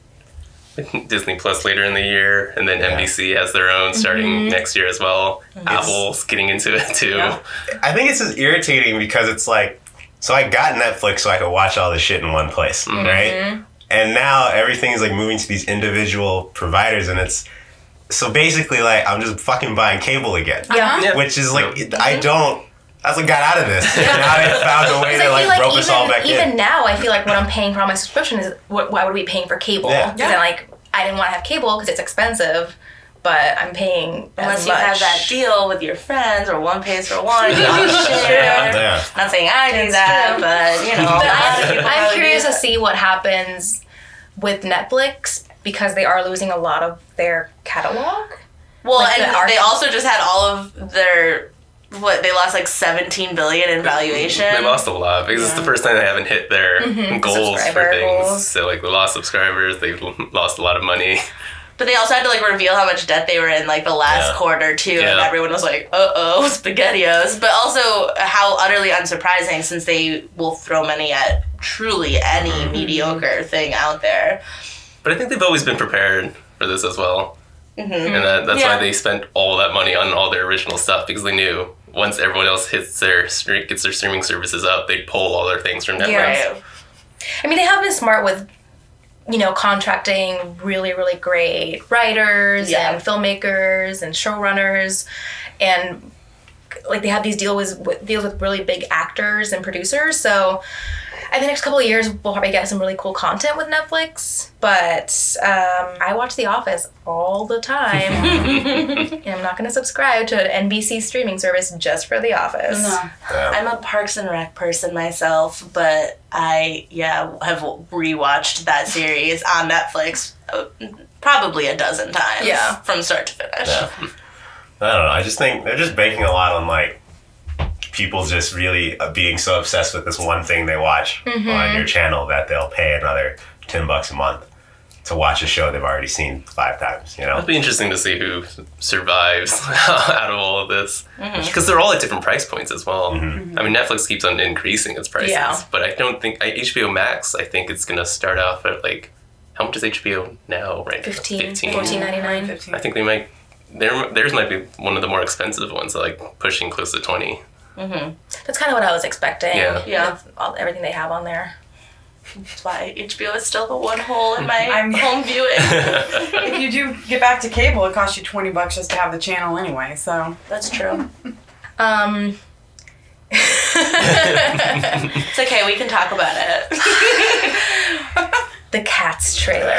[SPEAKER 4] Disney Plus later in the year, and then NBC has their own starting
[SPEAKER 3] Mm-hmm.
[SPEAKER 4] next year as well. Apple's getting into it too.
[SPEAKER 6] Yeah.
[SPEAKER 5] I think it's just irritating because it's like, so I got Netflix so I could watch all this shit in one place,
[SPEAKER 3] Mm-hmm.
[SPEAKER 5] right? And now everything's like moving to these individual providers, and it's so basically like I'm just fucking buying cable again,
[SPEAKER 3] Yeah.
[SPEAKER 4] Yeah.
[SPEAKER 5] which is like it- I don't. I was like got out of this. And now they found a way to like,
[SPEAKER 3] like
[SPEAKER 5] rope us all back
[SPEAKER 3] even, even
[SPEAKER 5] in.
[SPEAKER 3] now, I feel like what I'm paying for on my subscription is what, why would we be paying for cable?
[SPEAKER 5] Yeah.
[SPEAKER 3] Because then, like, I didn't want to have cable because it's expensive, but I'm paying
[SPEAKER 2] Unless
[SPEAKER 3] as
[SPEAKER 2] you have that deal with your friends, or one pays for one, you all share.
[SPEAKER 5] Yeah.
[SPEAKER 2] Not saying I do that, but you know.
[SPEAKER 3] But
[SPEAKER 2] a lot of
[SPEAKER 3] I'm, I'm curious to see what happens with Netflix because they are losing a lot of their catalog.
[SPEAKER 2] Well,
[SPEAKER 3] like
[SPEAKER 2] and
[SPEAKER 3] art-
[SPEAKER 2] they also just had all of their what they lost like 17 billion in valuation.
[SPEAKER 4] They lost a lot because it's the first time they haven't hit their
[SPEAKER 3] Mm-hmm.
[SPEAKER 4] goals for things.
[SPEAKER 3] goals.
[SPEAKER 4] So like they lost subscribers, they've lost a lot of money.
[SPEAKER 2] But they also had to like reveal how much debt they were in like the last
[SPEAKER 4] Yeah.
[SPEAKER 2] quarter too, and everyone was like, "Uh oh, spaghettios." But also how utterly unsurprising since they will throw money at truly any
[SPEAKER 4] Mm-hmm.
[SPEAKER 2] mediocre thing out there.
[SPEAKER 4] But I think they've always been prepared for this as well. And that, that's
[SPEAKER 2] Yeah.
[SPEAKER 4] why they spent all that money on all their original stuff because they knew once everyone else hits their gets their streaming services up, they'd pull all their things from Netflix.
[SPEAKER 3] Yeah.
[SPEAKER 2] Right.
[SPEAKER 3] I mean, they have been smart with, you know, contracting really, really great writers
[SPEAKER 2] Yeah.
[SPEAKER 3] and filmmakers and showrunners, and like they have these deal with, with deals with really big actors and producers. So, in the next couple of years, we'll probably get some really cool content with Netflix. But um, I watch The Office all the time, and I'm not going to subscribe to an NBC streaming service just for The Office.
[SPEAKER 6] No.
[SPEAKER 2] I'm a Parks and Rec person myself, but I yeah have rewatched that series on Netflix uh, probably a dozen times.
[SPEAKER 3] Yeah.
[SPEAKER 2] from start to finish.
[SPEAKER 5] Yeah. I don't know. I just think they're just banking a lot on like people just really uh, being so obsessed with this one thing they watch
[SPEAKER 3] Mm-hmm.
[SPEAKER 5] on your channel that they'll pay another ten bucks a month to watch a show they've already seen five times. You know?
[SPEAKER 4] It'll be interesting to see who survives out of all of this because they're all at different price points as well. I mean, Netflix keeps on increasing its prices,
[SPEAKER 3] Yeah.
[SPEAKER 4] but I don't think I, HBO Max. I think it's gonna start off at like how much is HBO now? Right,
[SPEAKER 3] 15,
[SPEAKER 4] 15.
[SPEAKER 3] 14.99.
[SPEAKER 6] 15.
[SPEAKER 4] I think they might. Their, theirs might be one of the more expensive ones, like pushing close to twenty.
[SPEAKER 3] That's kind of what I was expecting.
[SPEAKER 4] Yeah.
[SPEAKER 2] Yeah.
[SPEAKER 3] All, everything they have on there.
[SPEAKER 2] That's why HBO is still the one hole in my
[SPEAKER 6] I'm-
[SPEAKER 2] home viewing.
[SPEAKER 6] if you do get back to cable, it costs you 20 bucks just to have the channel anyway. So
[SPEAKER 2] That's true.
[SPEAKER 3] Um,
[SPEAKER 2] It's okay. We can talk about it.
[SPEAKER 3] the Cats trailer.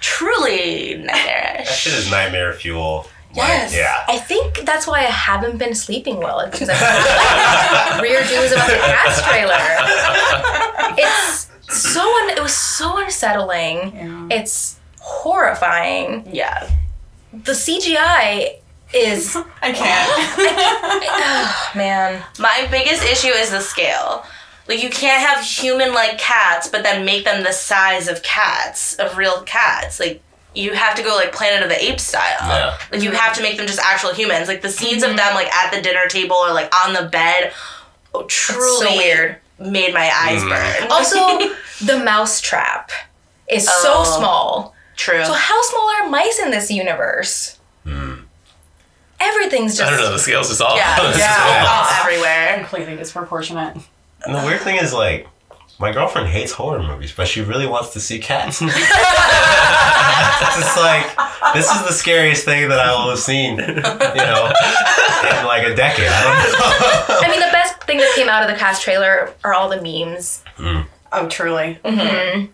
[SPEAKER 2] Truly nightmarish.
[SPEAKER 5] That shit is nightmare fuel. Like,
[SPEAKER 2] Yes.
[SPEAKER 5] yeah.
[SPEAKER 3] I think that's why I haven't been sleeping well. It's because I've had weird about the Cats trailer. It's so it was so unsettling.
[SPEAKER 6] Yeah.
[SPEAKER 3] It's horrifying.
[SPEAKER 2] Yeah.
[SPEAKER 3] The CGI is
[SPEAKER 6] I can't.
[SPEAKER 3] oh, man.
[SPEAKER 2] My biggest issue is the scale. Like you can't have human like cats, but then make them the size of cats, of real cats. Like you have to go like Planet of the Apes style.
[SPEAKER 4] Yeah.
[SPEAKER 2] Like you have to make them just actual humans. Like the scenes of mm-hmm. them like at the dinner table or like on the bed, oh, truly
[SPEAKER 3] so weird.
[SPEAKER 2] made my eyes mm-hmm. burn.
[SPEAKER 3] Also, the mouse trap is so
[SPEAKER 2] Oh.
[SPEAKER 3] small.
[SPEAKER 2] True.
[SPEAKER 3] So how small are mice in this universe? Hmm. Everything's just
[SPEAKER 4] I don't know. The scales just off.
[SPEAKER 2] yeah,
[SPEAKER 4] It's just
[SPEAKER 2] yeah,
[SPEAKER 4] off.
[SPEAKER 2] everywhere.
[SPEAKER 6] Completely disproportionate.
[SPEAKER 5] And the weird thing is, like, my girlfriend hates horror movies, but she really wants to see cats. it's just like, this is the scariest thing that I will have seen, you know, in like a decade. I don't know.
[SPEAKER 3] I mean, the best thing that came out of the cast trailer are all the memes. Hmm.
[SPEAKER 6] Oh, truly. Mm-hmm.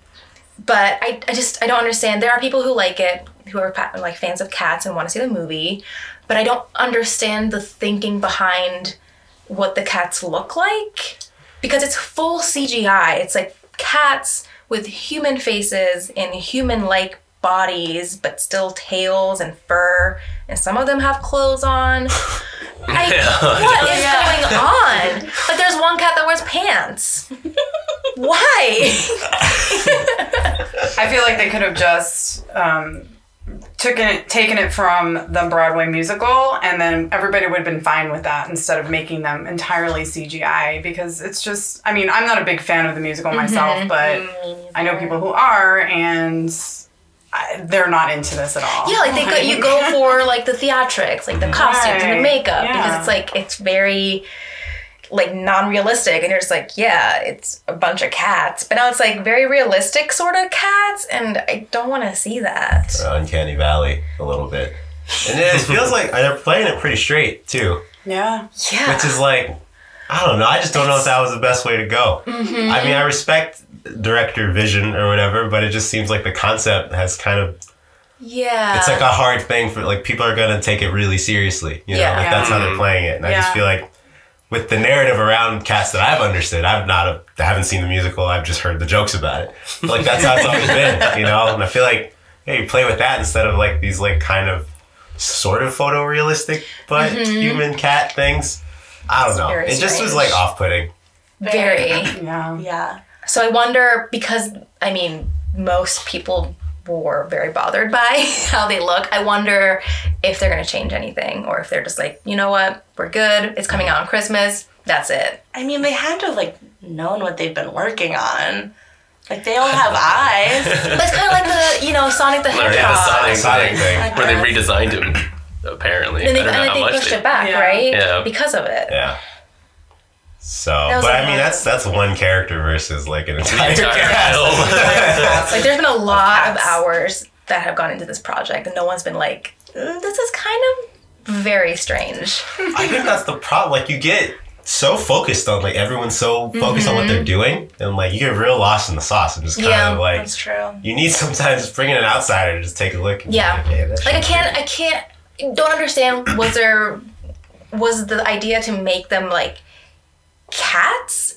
[SPEAKER 3] But I, I just I don't understand. There are people who like it, who are like fans of cats and want to see the movie, but I don't understand the thinking behind what the cats look like because it's full CGI. It's like cats with human faces and human-like bodies, but still tails and fur, and some of them have clothes on. I, what is going on? Like, there's one cat that wears pants. Why?
[SPEAKER 6] I feel like they could have just um, taken it, taken it from the Broadway musical, and then everybody would have been fine with that instead of making them entirely CGI. Because it's just, I mean, I'm not a big fan of the musical mm-hmm. myself, but I know people who are, and I, they're not into this at all.
[SPEAKER 3] Yeah, like they go, you go for like the theatrics, like the costumes and the
[SPEAKER 6] Right,
[SPEAKER 3] makeup, because it's like it's very like non-realistic, and you're just like, yeah, it's a bunch of cats, but now it's like very realistic sort of cats, and I don't want to see that.
[SPEAKER 5] Uncanny Valley, a little bit. And it feels like they're playing it pretty straight, too.
[SPEAKER 6] Yeah.
[SPEAKER 3] Yeah,
[SPEAKER 5] which is like I don't know. I just don't know if that was the best way to go.
[SPEAKER 3] Mm-hmm.
[SPEAKER 5] I mean, I respect director vision or whatever, but it just seems like the concept has kind of
[SPEAKER 3] yeah.
[SPEAKER 5] it's like a hard thing for like people are gonna take it really seriously. You know,
[SPEAKER 3] Yeah.
[SPEAKER 5] like that's how they're playing it, and I just feel like with the narrative around cats that I've understood, I've not I haven't seen the musical. I've just heard the jokes about it. But, like that's how it's always been, you know. And I feel like hey, you play with that instead of like these like kind of sort of photorealistic but mm-hmm. human cat things. I don't know.
[SPEAKER 3] very
[SPEAKER 5] It just was like off putting.
[SPEAKER 3] very.
[SPEAKER 6] Yeah.
[SPEAKER 2] Yeah.
[SPEAKER 3] So I wonder because I mean most people were very bothered by how they look. I wonder if they're gonna change anything or if they're just like, you know what, we're good. It's coming out on Christmas. That's it.
[SPEAKER 2] I mean, they had to have like known what they've been working on. Like they all have eyes.
[SPEAKER 3] But it's kind of like the you know Sonic the Hedgehog.
[SPEAKER 4] yeah, the Sonic,
[SPEAKER 5] Sonic
[SPEAKER 4] thing,
[SPEAKER 5] thing.
[SPEAKER 4] where they redesigned him. Apparently,
[SPEAKER 3] And, they,
[SPEAKER 4] I don't know
[SPEAKER 3] and
[SPEAKER 4] how
[SPEAKER 3] they
[SPEAKER 4] much
[SPEAKER 3] pushed
[SPEAKER 4] they-
[SPEAKER 3] it back,
[SPEAKER 6] Yeah.
[SPEAKER 3] right?
[SPEAKER 4] Yeah.
[SPEAKER 3] Because of it.
[SPEAKER 5] Yeah. So, but
[SPEAKER 3] like
[SPEAKER 5] I mean, that's that's one character versus like an entire,
[SPEAKER 4] entire
[SPEAKER 5] cast.
[SPEAKER 4] film.
[SPEAKER 3] Like there's been a lot of
[SPEAKER 6] cats.
[SPEAKER 3] hours that have gone into this project, and no one's been like, "Mm, this is kind of very strange.
[SPEAKER 5] I think that's the problem. Like, you get so focused on like everyone's so focused on what they're doing, and like you get real lost in the sauce, and just kind
[SPEAKER 3] Yeah,
[SPEAKER 5] of like
[SPEAKER 2] That's true.
[SPEAKER 5] you need sometimes bring in an outsider to just take a look. And be
[SPEAKER 3] Yeah.
[SPEAKER 5] like, "Hey,
[SPEAKER 3] Like I can't, I can't, don't understand. Was there, was the idea to make them like cats,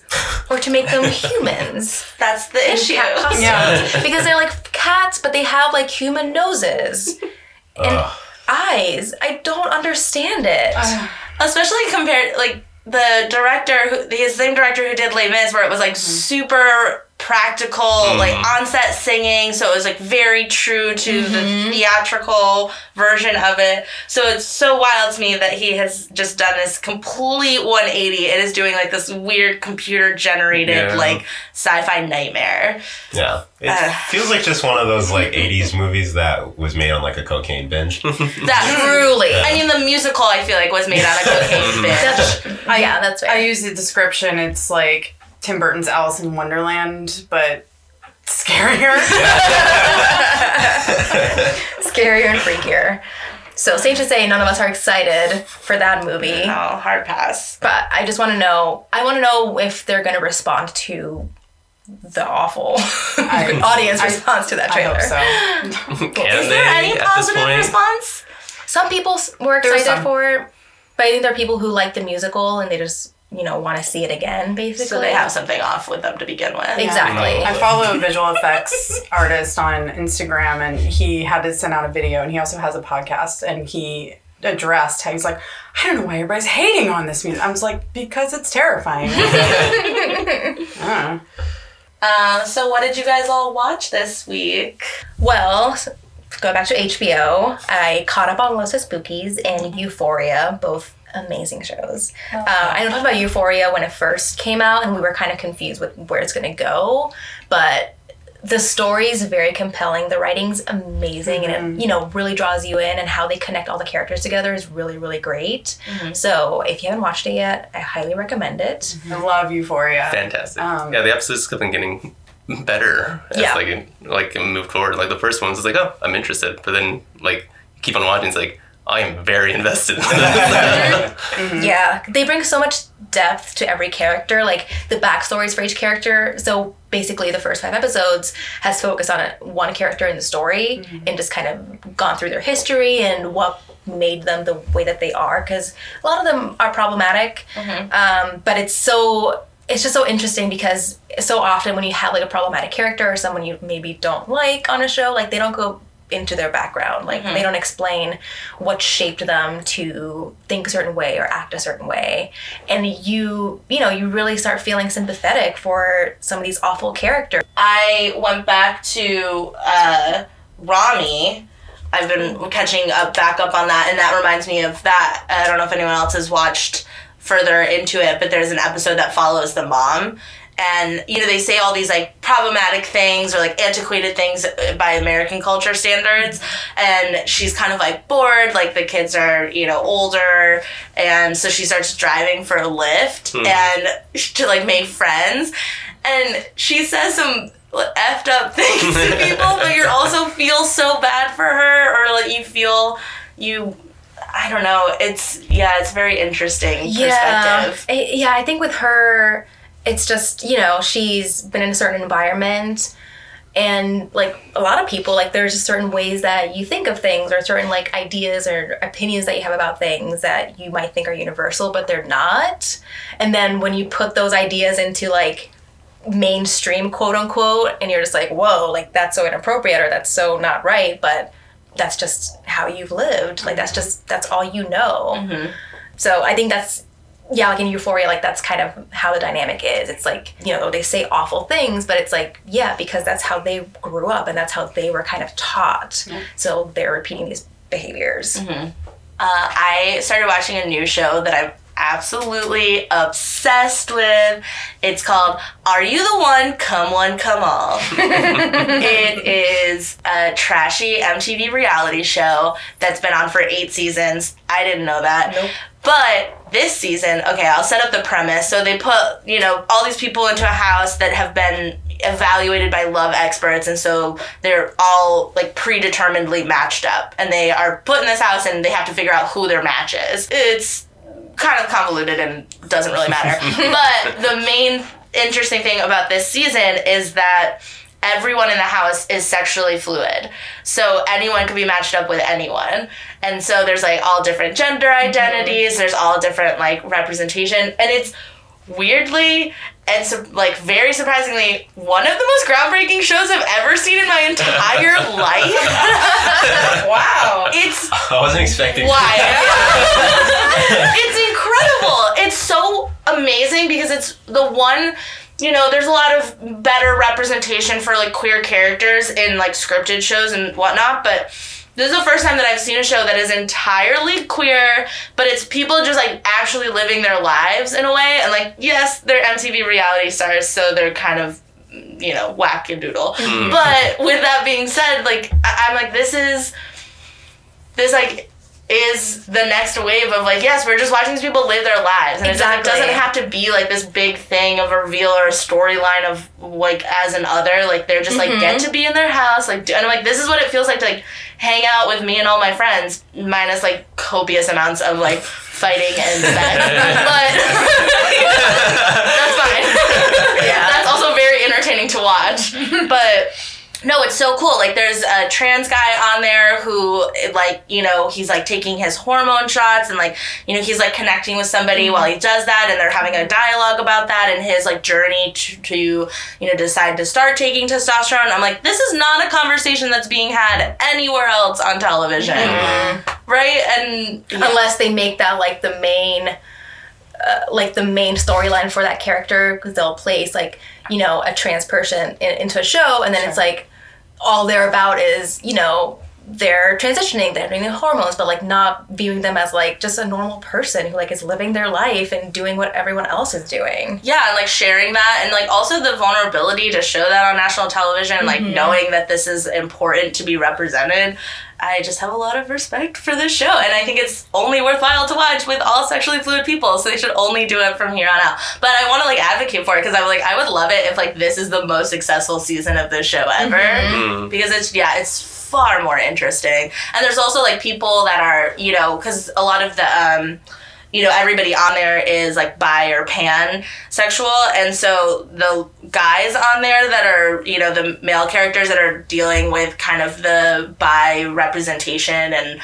[SPEAKER 3] or to make them humans?
[SPEAKER 2] That's the issue.
[SPEAKER 3] cat costumes?
[SPEAKER 6] Yeah.
[SPEAKER 3] because they're like cats, but they have like human noses and
[SPEAKER 5] Ugh.
[SPEAKER 3] eyes. I don't understand it.
[SPEAKER 2] Especially compared, like the director, who the same director who did Les Mis, where it was like mm-hmm. super practical, like on set singing, so it was like very true to the theatrical version of it. So it's so wild to me that he has just done this complete 180 and is doing like this weird computer generated
[SPEAKER 4] Yeah.
[SPEAKER 2] like sci-fi nightmare.
[SPEAKER 5] Yeah, it
[SPEAKER 2] Uh.
[SPEAKER 5] feels like just one of those like '80s movies that was made on like a cocaine binge.
[SPEAKER 2] That
[SPEAKER 3] Truly.
[SPEAKER 2] I mean, the musical I feel like was made on a cocaine binge.
[SPEAKER 3] That's, yeah, that's
[SPEAKER 6] I use the description. It's like Tim Burton's Alice in Wonderland, but scarier.
[SPEAKER 3] Scarier and freakier. So safe to say, none of us are excited for that movie.
[SPEAKER 2] No, hard pass.
[SPEAKER 3] But I just want to know. I want to know if they're going to respond to the awful audience
[SPEAKER 6] I-
[SPEAKER 3] response to that
[SPEAKER 6] I
[SPEAKER 3] trailer.
[SPEAKER 6] hope so.
[SPEAKER 4] Can
[SPEAKER 2] Is
[SPEAKER 4] they
[SPEAKER 2] there any
[SPEAKER 4] at this
[SPEAKER 2] positive
[SPEAKER 4] point?
[SPEAKER 2] response?
[SPEAKER 3] Some people were
[SPEAKER 6] were
[SPEAKER 3] excited
[SPEAKER 6] some.
[SPEAKER 3] for it, but I think there are people who like the musical and they just you know want to see it again basically
[SPEAKER 2] So they have something off with them to begin with.
[SPEAKER 3] exactly
[SPEAKER 6] I follow a visual effects artist on Instagram, and he had to send out a video, and he also has a podcast, and he addressed how he's like, I don't know why everybody's hating on this music. I was like, because it's terrifying. I don't.
[SPEAKER 2] Uh, so what did you guys all watch this week?
[SPEAKER 3] Well, s- go back to HBO. I caught up on Los Espookys and Euphoria, both amazing shows. Uh, I know talk about Euphoria when it first came out, and we were kind of confused with where it's going to go, but the story is very compelling. The writing's amazing, and it you know really draws you in, and how they connect all the characters together is really really great. So if you haven't watched it yet, I highly recommend it.
[SPEAKER 6] I love Euphoria.
[SPEAKER 4] Fantastic.
[SPEAKER 6] Um,
[SPEAKER 4] yeah, the episodes kept on getting better as
[SPEAKER 3] Yeah.
[SPEAKER 4] like it, like moved forward. Like the first one's was like, oh, I'm interested, but then like keep on watching. It's like I am very invested. in this. Mm-hmm.
[SPEAKER 3] Yeah, they bring so much depth to every character, like the backstories for each character. So basically, the first five episodes has focused on a, one character in the story mm-hmm. and just kind of gone through their history and what made them the way that they are. Because a lot of them are problematic, mm-hmm. um, but it's so it's just so interesting because so often when you have like a problematic character or someone you maybe don't like on a show, like they don't go into their background. Like they don't explain what shaped them to think a certain way or act a certain way. And you, you know, you really start feeling sympathetic for some of these awful characters.
[SPEAKER 2] I went back to uh, Ramy. I've been catching up back up on that, and that reminds me of that. I don't know if anyone else has watched further into it, but there's an episode that follows the mom. And you know they say all these like problematic things or like antiquated things by American culture standards, and she's kind of like bored. Like the kids are you know older, and so she starts driving for a Lyft hmm. and to like make friends and she says some effed up things to people, but you also feel so bad for her, or like you feel you. I don't know. It's yeah, it's very interesting perspective.
[SPEAKER 3] I, yeah, I think with her, it's just, you know, she's been in a certain environment. And like a lot of people, like there's just certain ways that you think of things or certain like ideas or opinions that you have about things that you might think are universal, but they're not. And then when you put those ideas into like mainstream quote unquote, and you're just like, whoa, like that's so inappropriate or that's so not right, but that's just how you've lived. Like that's just that's all you know. Mm-hmm. So I think that's yeah, like in Euphoria, like that's kind of how the dynamic is. It's like, you know, they say awful things, but it's like, yeah, because that's how they grew up and that's how they were kind of taught. So they're repeating these behaviors.
[SPEAKER 2] Uh, I started watching a new show that I'm absolutely obsessed with. It's called Are You the One? Come One, Come All. it is a trashy MTV reality show that's been on for eight seasons. I didn't know that.
[SPEAKER 3] Nope.
[SPEAKER 2] But this season, okay, I'll set up the premise. So they put, you know, all these people into a house that have been evaluated by love experts and so they're all like predeterminedly matched up and they are put in this house and they have to figure out who their match is. It's kind of convoluted and doesn't really matter. but the main interesting thing about this season is that everyone in the house is sexually fluid. So anyone could be matched up with anyone. And so there's like all different gender mm-hmm. identities, there's all different like representation and it's weirdly and so, like very surprisingly one of the most groundbreaking shows I've ever seen in my entire life.
[SPEAKER 6] Wow.
[SPEAKER 2] It's
[SPEAKER 5] I wasn't expecting.
[SPEAKER 2] why? it's incredible. It's so amazing because it's the one. You know, there's a lot of better representation for like queer characters in like scripted shows and whatnot, but this is the first time that I've seen a show that is entirely queer, but it's people just like actually living their lives in a way. And like, yes, they're MTV reality stars, so they're kind of, you know, wackadoodle. Mm-hmm. But with that being said, like, I- I'm like, this is this like is the next wave of like yes we're just watching these people live their lives. And it doesn't-
[SPEAKER 3] Exactly.
[SPEAKER 2] it doesn't have to be like this big thing of a reveal or a storyline of like as an other. Like they're just like get mm-hmm. to be in their house. Like do- and I'm like this is what it feels like to like hang out with me and all my friends minus like copious amounts of like fighting and sex. But that's fine
[SPEAKER 3] Yeah.
[SPEAKER 2] that's also very entertaining to watch but no, it's so cool. Like, there's a trans guy on there who, like, you know, he's like taking his hormone shots and, like, you know, he's like connecting with somebody while he does that, and they're having a dialogue about that and his like journey to, to, you know, decide to start taking testosterone. I'm like, this is not a conversation that's being had anywhere else on television, right? And
[SPEAKER 3] unless they make that like the main uh, like the main storyline for that character because they'll place like you know a trans person in, into a show and then it's like all they're about is you know they're transitioning they're doing the hormones but like not viewing them as like just a normal person who like is living their life and doing what everyone else is doing
[SPEAKER 2] yeah, and like sharing that, and like also the vulnerability to show that on national television, like mm-hmm. knowing that this is important to be represented. I just have a lot of respect for this show, and I think it's only worthwhile to watch with all sexually fluid people. So they should only do it from here on out. But I want to like advocate for it because I'm like I would love it if like this is the most successful season of this show ever mm-hmm. mm. because it's yeah it's far more interesting. And there's also like people that are you know because a lot of the um you know everybody on there is like bi or pansexual and so the guys on there that are you know the male characters that are dealing with kind of the bi representation and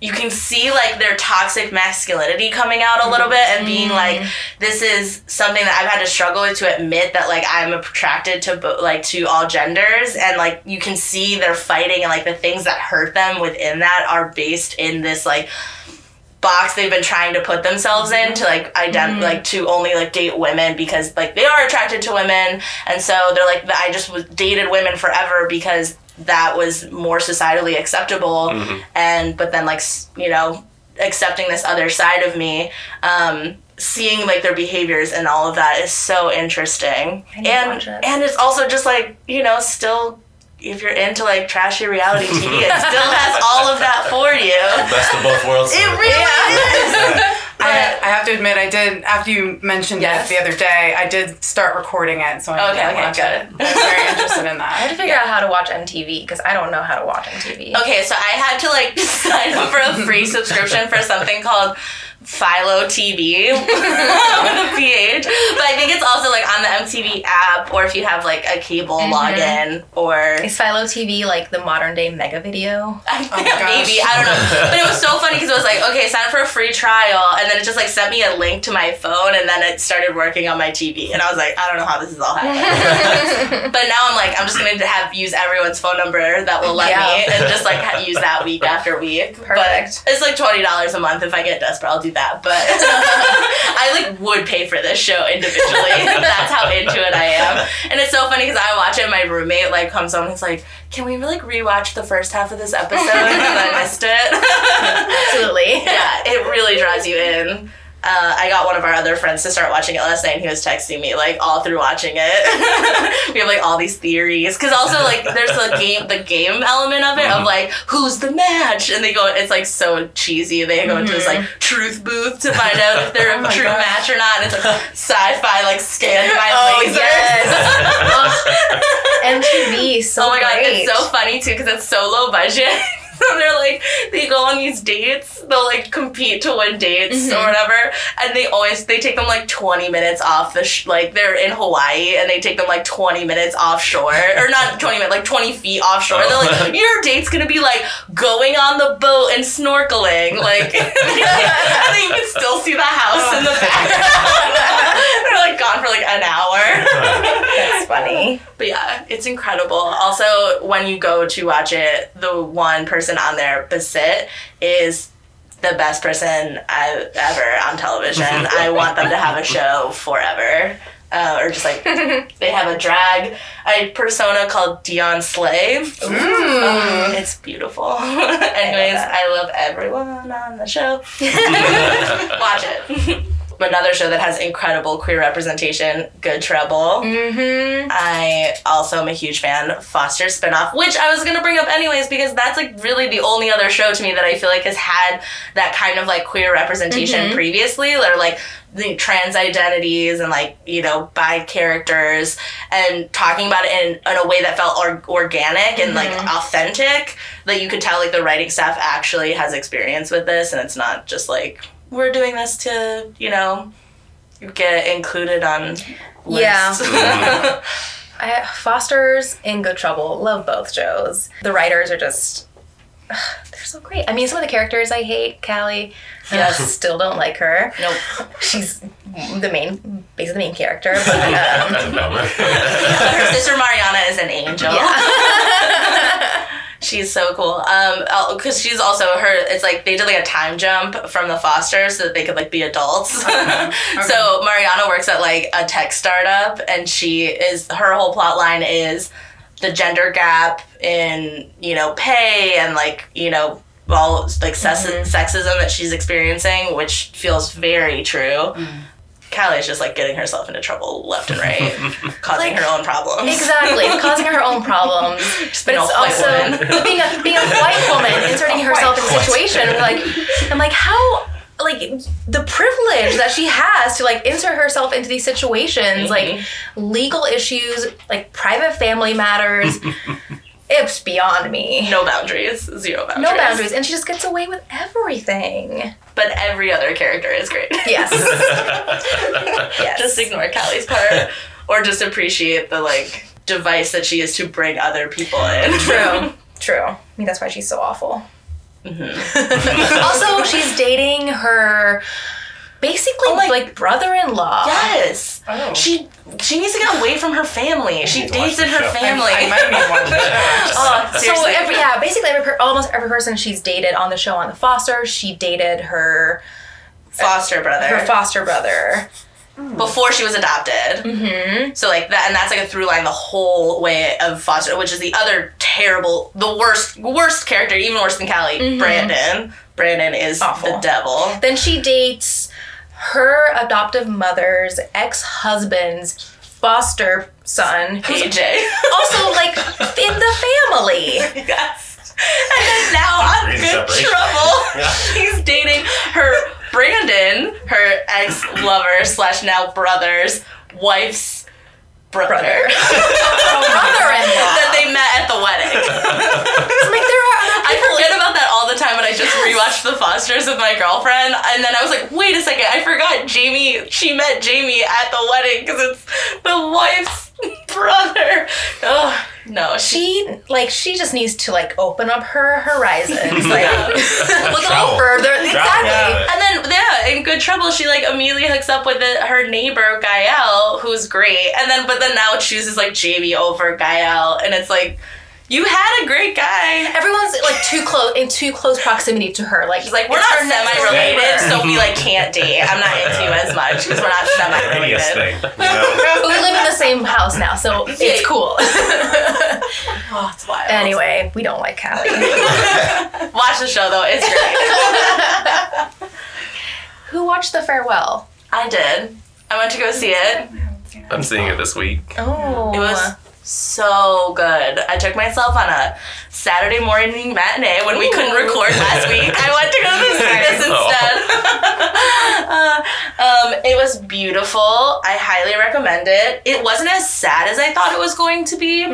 [SPEAKER 2] you can see like their toxic masculinity coming out a little bit and being like mm-hmm. this is something that i've had to struggle with to admit that like i'm attracted to bo- like to all genders. And like you can see they're fighting and like the things that hurt them within that are based in this like box they've been trying to put themselves in to like ident- like to only like date women because like they are attracted to women. And so they're like I just was dated women forever because that was more societally acceptable. And but then like you know accepting this other side of me um seeing like their behaviors and all of that is so interesting. And and it's also just like you know still if you're into like trashy reality TV, it still has all of that for you.
[SPEAKER 5] Best of both worlds.
[SPEAKER 2] It really is.
[SPEAKER 6] I, I have to admit, I did after you mentioned
[SPEAKER 2] Yes.
[SPEAKER 6] it the other day. I did start recording it, so I
[SPEAKER 2] Okay,
[SPEAKER 6] did
[SPEAKER 2] okay,
[SPEAKER 6] watch
[SPEAKER 2] good.
[SPEAKER 6] it. I was very interested in that.
[SPEAKER 3] i had to
[SPEAKER 6] that.
[SPEAKER 3] figure out how to watch mtv because i don't know how to watch mtv
[SPEAKER 2] Okay, so I had to like sign up for a free subscription for something called Philo TV with a PH. But I think it's also like on the MTV app or if you have like a cable mm-hmm. login or
[SPEAKER 3] is philo tv like the modern day Megavideo
[SPEAKER 2] I oh
[SPEAKER 6] my gosh.
[SPEAKER 2] maybe I don't know, but it was so funny because it was like, okay, sign up for a free trial, and then it just like sent me a link to my phone, and then it started working on my TV, and I was like, I don't know how this is all happening. but now I'm like, I'm just gonna have use everyone's phone number that will let me, and just like use that week after week.
[SPEAKER 3] Perfect.
[SPEAKER 2] But it's like twenty dollars a month if I get desperate, I'll do that. But I like would pay for this show individually. That's how into it I am, and it's so funny because I watch it. and My roommate like comes home and he's like, "Can we like rewatch the first half of this episode because I missed it?"
[SPEAKER 3] absolutely
[SPEAKER 2] yeah, it really draws you in. Uh, I got one of our other friends to start watching it last night, and he was texting me like all through watching it. we have like all these theories because also like there's the game, the game element of it of like who's the match, and they go. It's like so cheesy. They go into this like truth booth to find out if they're
[SPEAKER 6] Oh
[SPEAKER 2] a true match or not. And it's like sci-fi, like scanned by
[SPEAKER 3] Oh,
[SPEAKER 2] lasers.
[SPEAKER 3] yes. mtv so
[SPEAKER 2] Oh my god,
[SPEAKER 3] great.
[SPEAKER 2] it's so funny too because it's so low budget. They're like they go on these dates, they'll like compete to win dates or mm-hmm. whatever, and they always they take them like twenty minutes off the sh- like they're in Hawaii and they take them like twenty minutes offshore or not twenty minutes like twenty feet offshore. And they're like oh. your date's gonna be like going on the boat and snorkeling, like and then you can still see the house in the background. they're like gone for like an hour.
[SPEAKER 3] That's funny.
[SPEAKER 2] But yeah, it's incredible. Also, when you go to watch it, the one person on there, Basit, is the best person I've ever on television. I want them to have a show forever. Uh, or just like they have a drag a persona called Dion Slave. Um, it's beautiful. Anyways, I love everyone on the show. Watch it. Another show that has incredible queer representation, Good Trouble.
[SPEAKER 3] Mm-hmm.
[SPEAKER 2] I also am a huge fan of Foster's spinoff, which I was gonna bring up anyways because that's like really the only other show to me that I feel like has had that kind of like queer representation previously. Or like the trans identities and like you know bi characters and talking about it in, in a way that felt or- organic and like authentic that you could tell like the writing staff actually has experience with this and it's not just like we're doing this to you know get included on lists.
[SPEAKER 3] Yeah. I, Foster's in good trouble. Love both shows. The writers are just. They're so great. I mean, some of the characters I hate. Callie, yes, still don't like her.
[SPEAKER 2] Nope.
[SPEAKER 3] She's the main, basically the main character. But um,
[SPEAKER 5] That's a bummer.
[SPEAKER 2] Her sister Mariana is an angel. She's so cool. Um, because she's also her. It's like they did like a time jump from the Fosters so that they could like be adults. so Mariana works at like a tech startup, and she is her whole plot line is the gender gap in you know pay and like you know all like sex- sexism that she's experiencing, which feels very true. Callie's just like getting herself into trouble left and right, causing
[SPEAKER 3] Like-
[SPEAKER 2] her own problems.
[SPEAKER 3] exactly, causing her own problems. But
[SPEAKER 2] being a
[SPEAKER 3] it's
[SPEAKER 2] white
[SPEAKER 3] also
[SPEAKER 2] woman.
[SPEAKER 3] being a being a white woman, inserting herself in a situation. Like, I'm like, how? Like the privilege that she has to like insert herself into these situations, like mm-hmm. legal issues, like private family matters. It's beyond me.
[SPEAKER 2] no boundaries, zero boundaries.
[SPEAKER 3] No boundaries, and she just gets away with everything.
[SPEAKER 2] But every other character is great.
[SPEAKER 3] Yes. yes.
[SPEAKER 2] just ignore Callie's part, or just appreciate the like device that she is to bring other people in.
[SPEAKER 3] True. True. I mean, that's why she's so awful. Mm-hmm. also, she's dating her basically
[SPEAKER 2] Oh my-
[SPEAKER 3] like brother-in-law.
[SPEAKER 2] Yes.
[SPEAKER 6] Oh.
[SPEAKER 2] She she needs to get away from her family. She
[SPEAKER 5] need to watch
[SPEAKER 2] dates in her
[SPEAKER 5] show.
[SPEAKER 2] family.
[SPEAKER 6] I might need one.
[SPEAKER 2] oh, uh,
[SPEAKER 3] So
[SPEAKER 2] seriously.
[SPEAKER 3] every, yeah, basically every almost every person she's dated on the show on the Foster, she dated her
[SPEAKER 2] foster brother
[SPEAKER 3] her foster brother. Hmm.
[SPEAKER 2] before she was adopted. Mm-hmm. So like that, and that's like a through line the whole way of foster, which is the other terrible, the worst, worst character, even worse than Callie. Mm-hmm. Brandon. Brandon is
[SPEAKER 3] Awful.
[SPEAKER 2] the devil.
[SPEAKER 3] Then she dates her adoptive mother's ex-husband's foster son, who's
[SPEAKER 2] AJ.
[SPEAKER 3] also like in the family.
[SPEAKER 2] Yes. And then now I'm
[SPEAKER 5] Crazy
[SPEAKER 2] good trouble.
[SPEAKER 5] Yeah.
[SPEAKER 2] She's dating her Brandon, her ex lover slash now brother's wife's brother.
[SPEAKER 3] Brother.
[SPEAKER 2] Oh Brother-in-law. that
[SPEAKER 3] Brother-in-law.
[SPEAKER 2] they met at the wedding.
[SPEAKER 3] like there are other
[SPEAKER 2] I
[SPEAKER 3] people.
[SPEAKER 2] forget about that all the time, but I just rewatched The Fosters with my girlfriend, and then I was like, wait a second, I forgot Jamie. She met Jamie at the wedding because it's the wife's brother. Oh no, she.
[SPEAKER 3] she like she just needs to like open up her horizons, like look a little further. Exactly.
[SPEAKER 5] Yeah.
[SPEAKER 2] And then, yeah, in good trouble, she like immediately hooks up with the, her neighbor Gael, who's great. And then, but then now chooses like Jamie over Gael, and it's like, you had a great guy.
[SPEAKER 3] Everyone's like too close in too close proximity to her. Like
[SPEAKER 2] She's like, we're not semi-related, so we like can't date. I'm not into you as much because we're not
[SPEAKER 5] Hideous
[SPEAKER 2] semi-related.
[SPEAKER 5] thing. You know?
[SPEAKER 3] But we live in the same house now, so it's cool.
[SPEAKER 2] Oh, it's wild.
[SPEAKER 3] anyway, we don't like Callie.
[SPEAKER 2] watch the show though; it's great.
[SPEAKER 3] Who watched The Farewell?
[SPEAKER 2] I did. I went to go see it.
[SPEAKER 4] I'm seeing it this week.
[SPEAKER 3] Oh,
[SPEAKER 2] It was so good. I took myself on a Saturday morning matinee when we couldn't record last week. I went to go see this instead. uh, um, it was beautiful. I highly recommend it. It wasn't as sad as I thought it was going to be.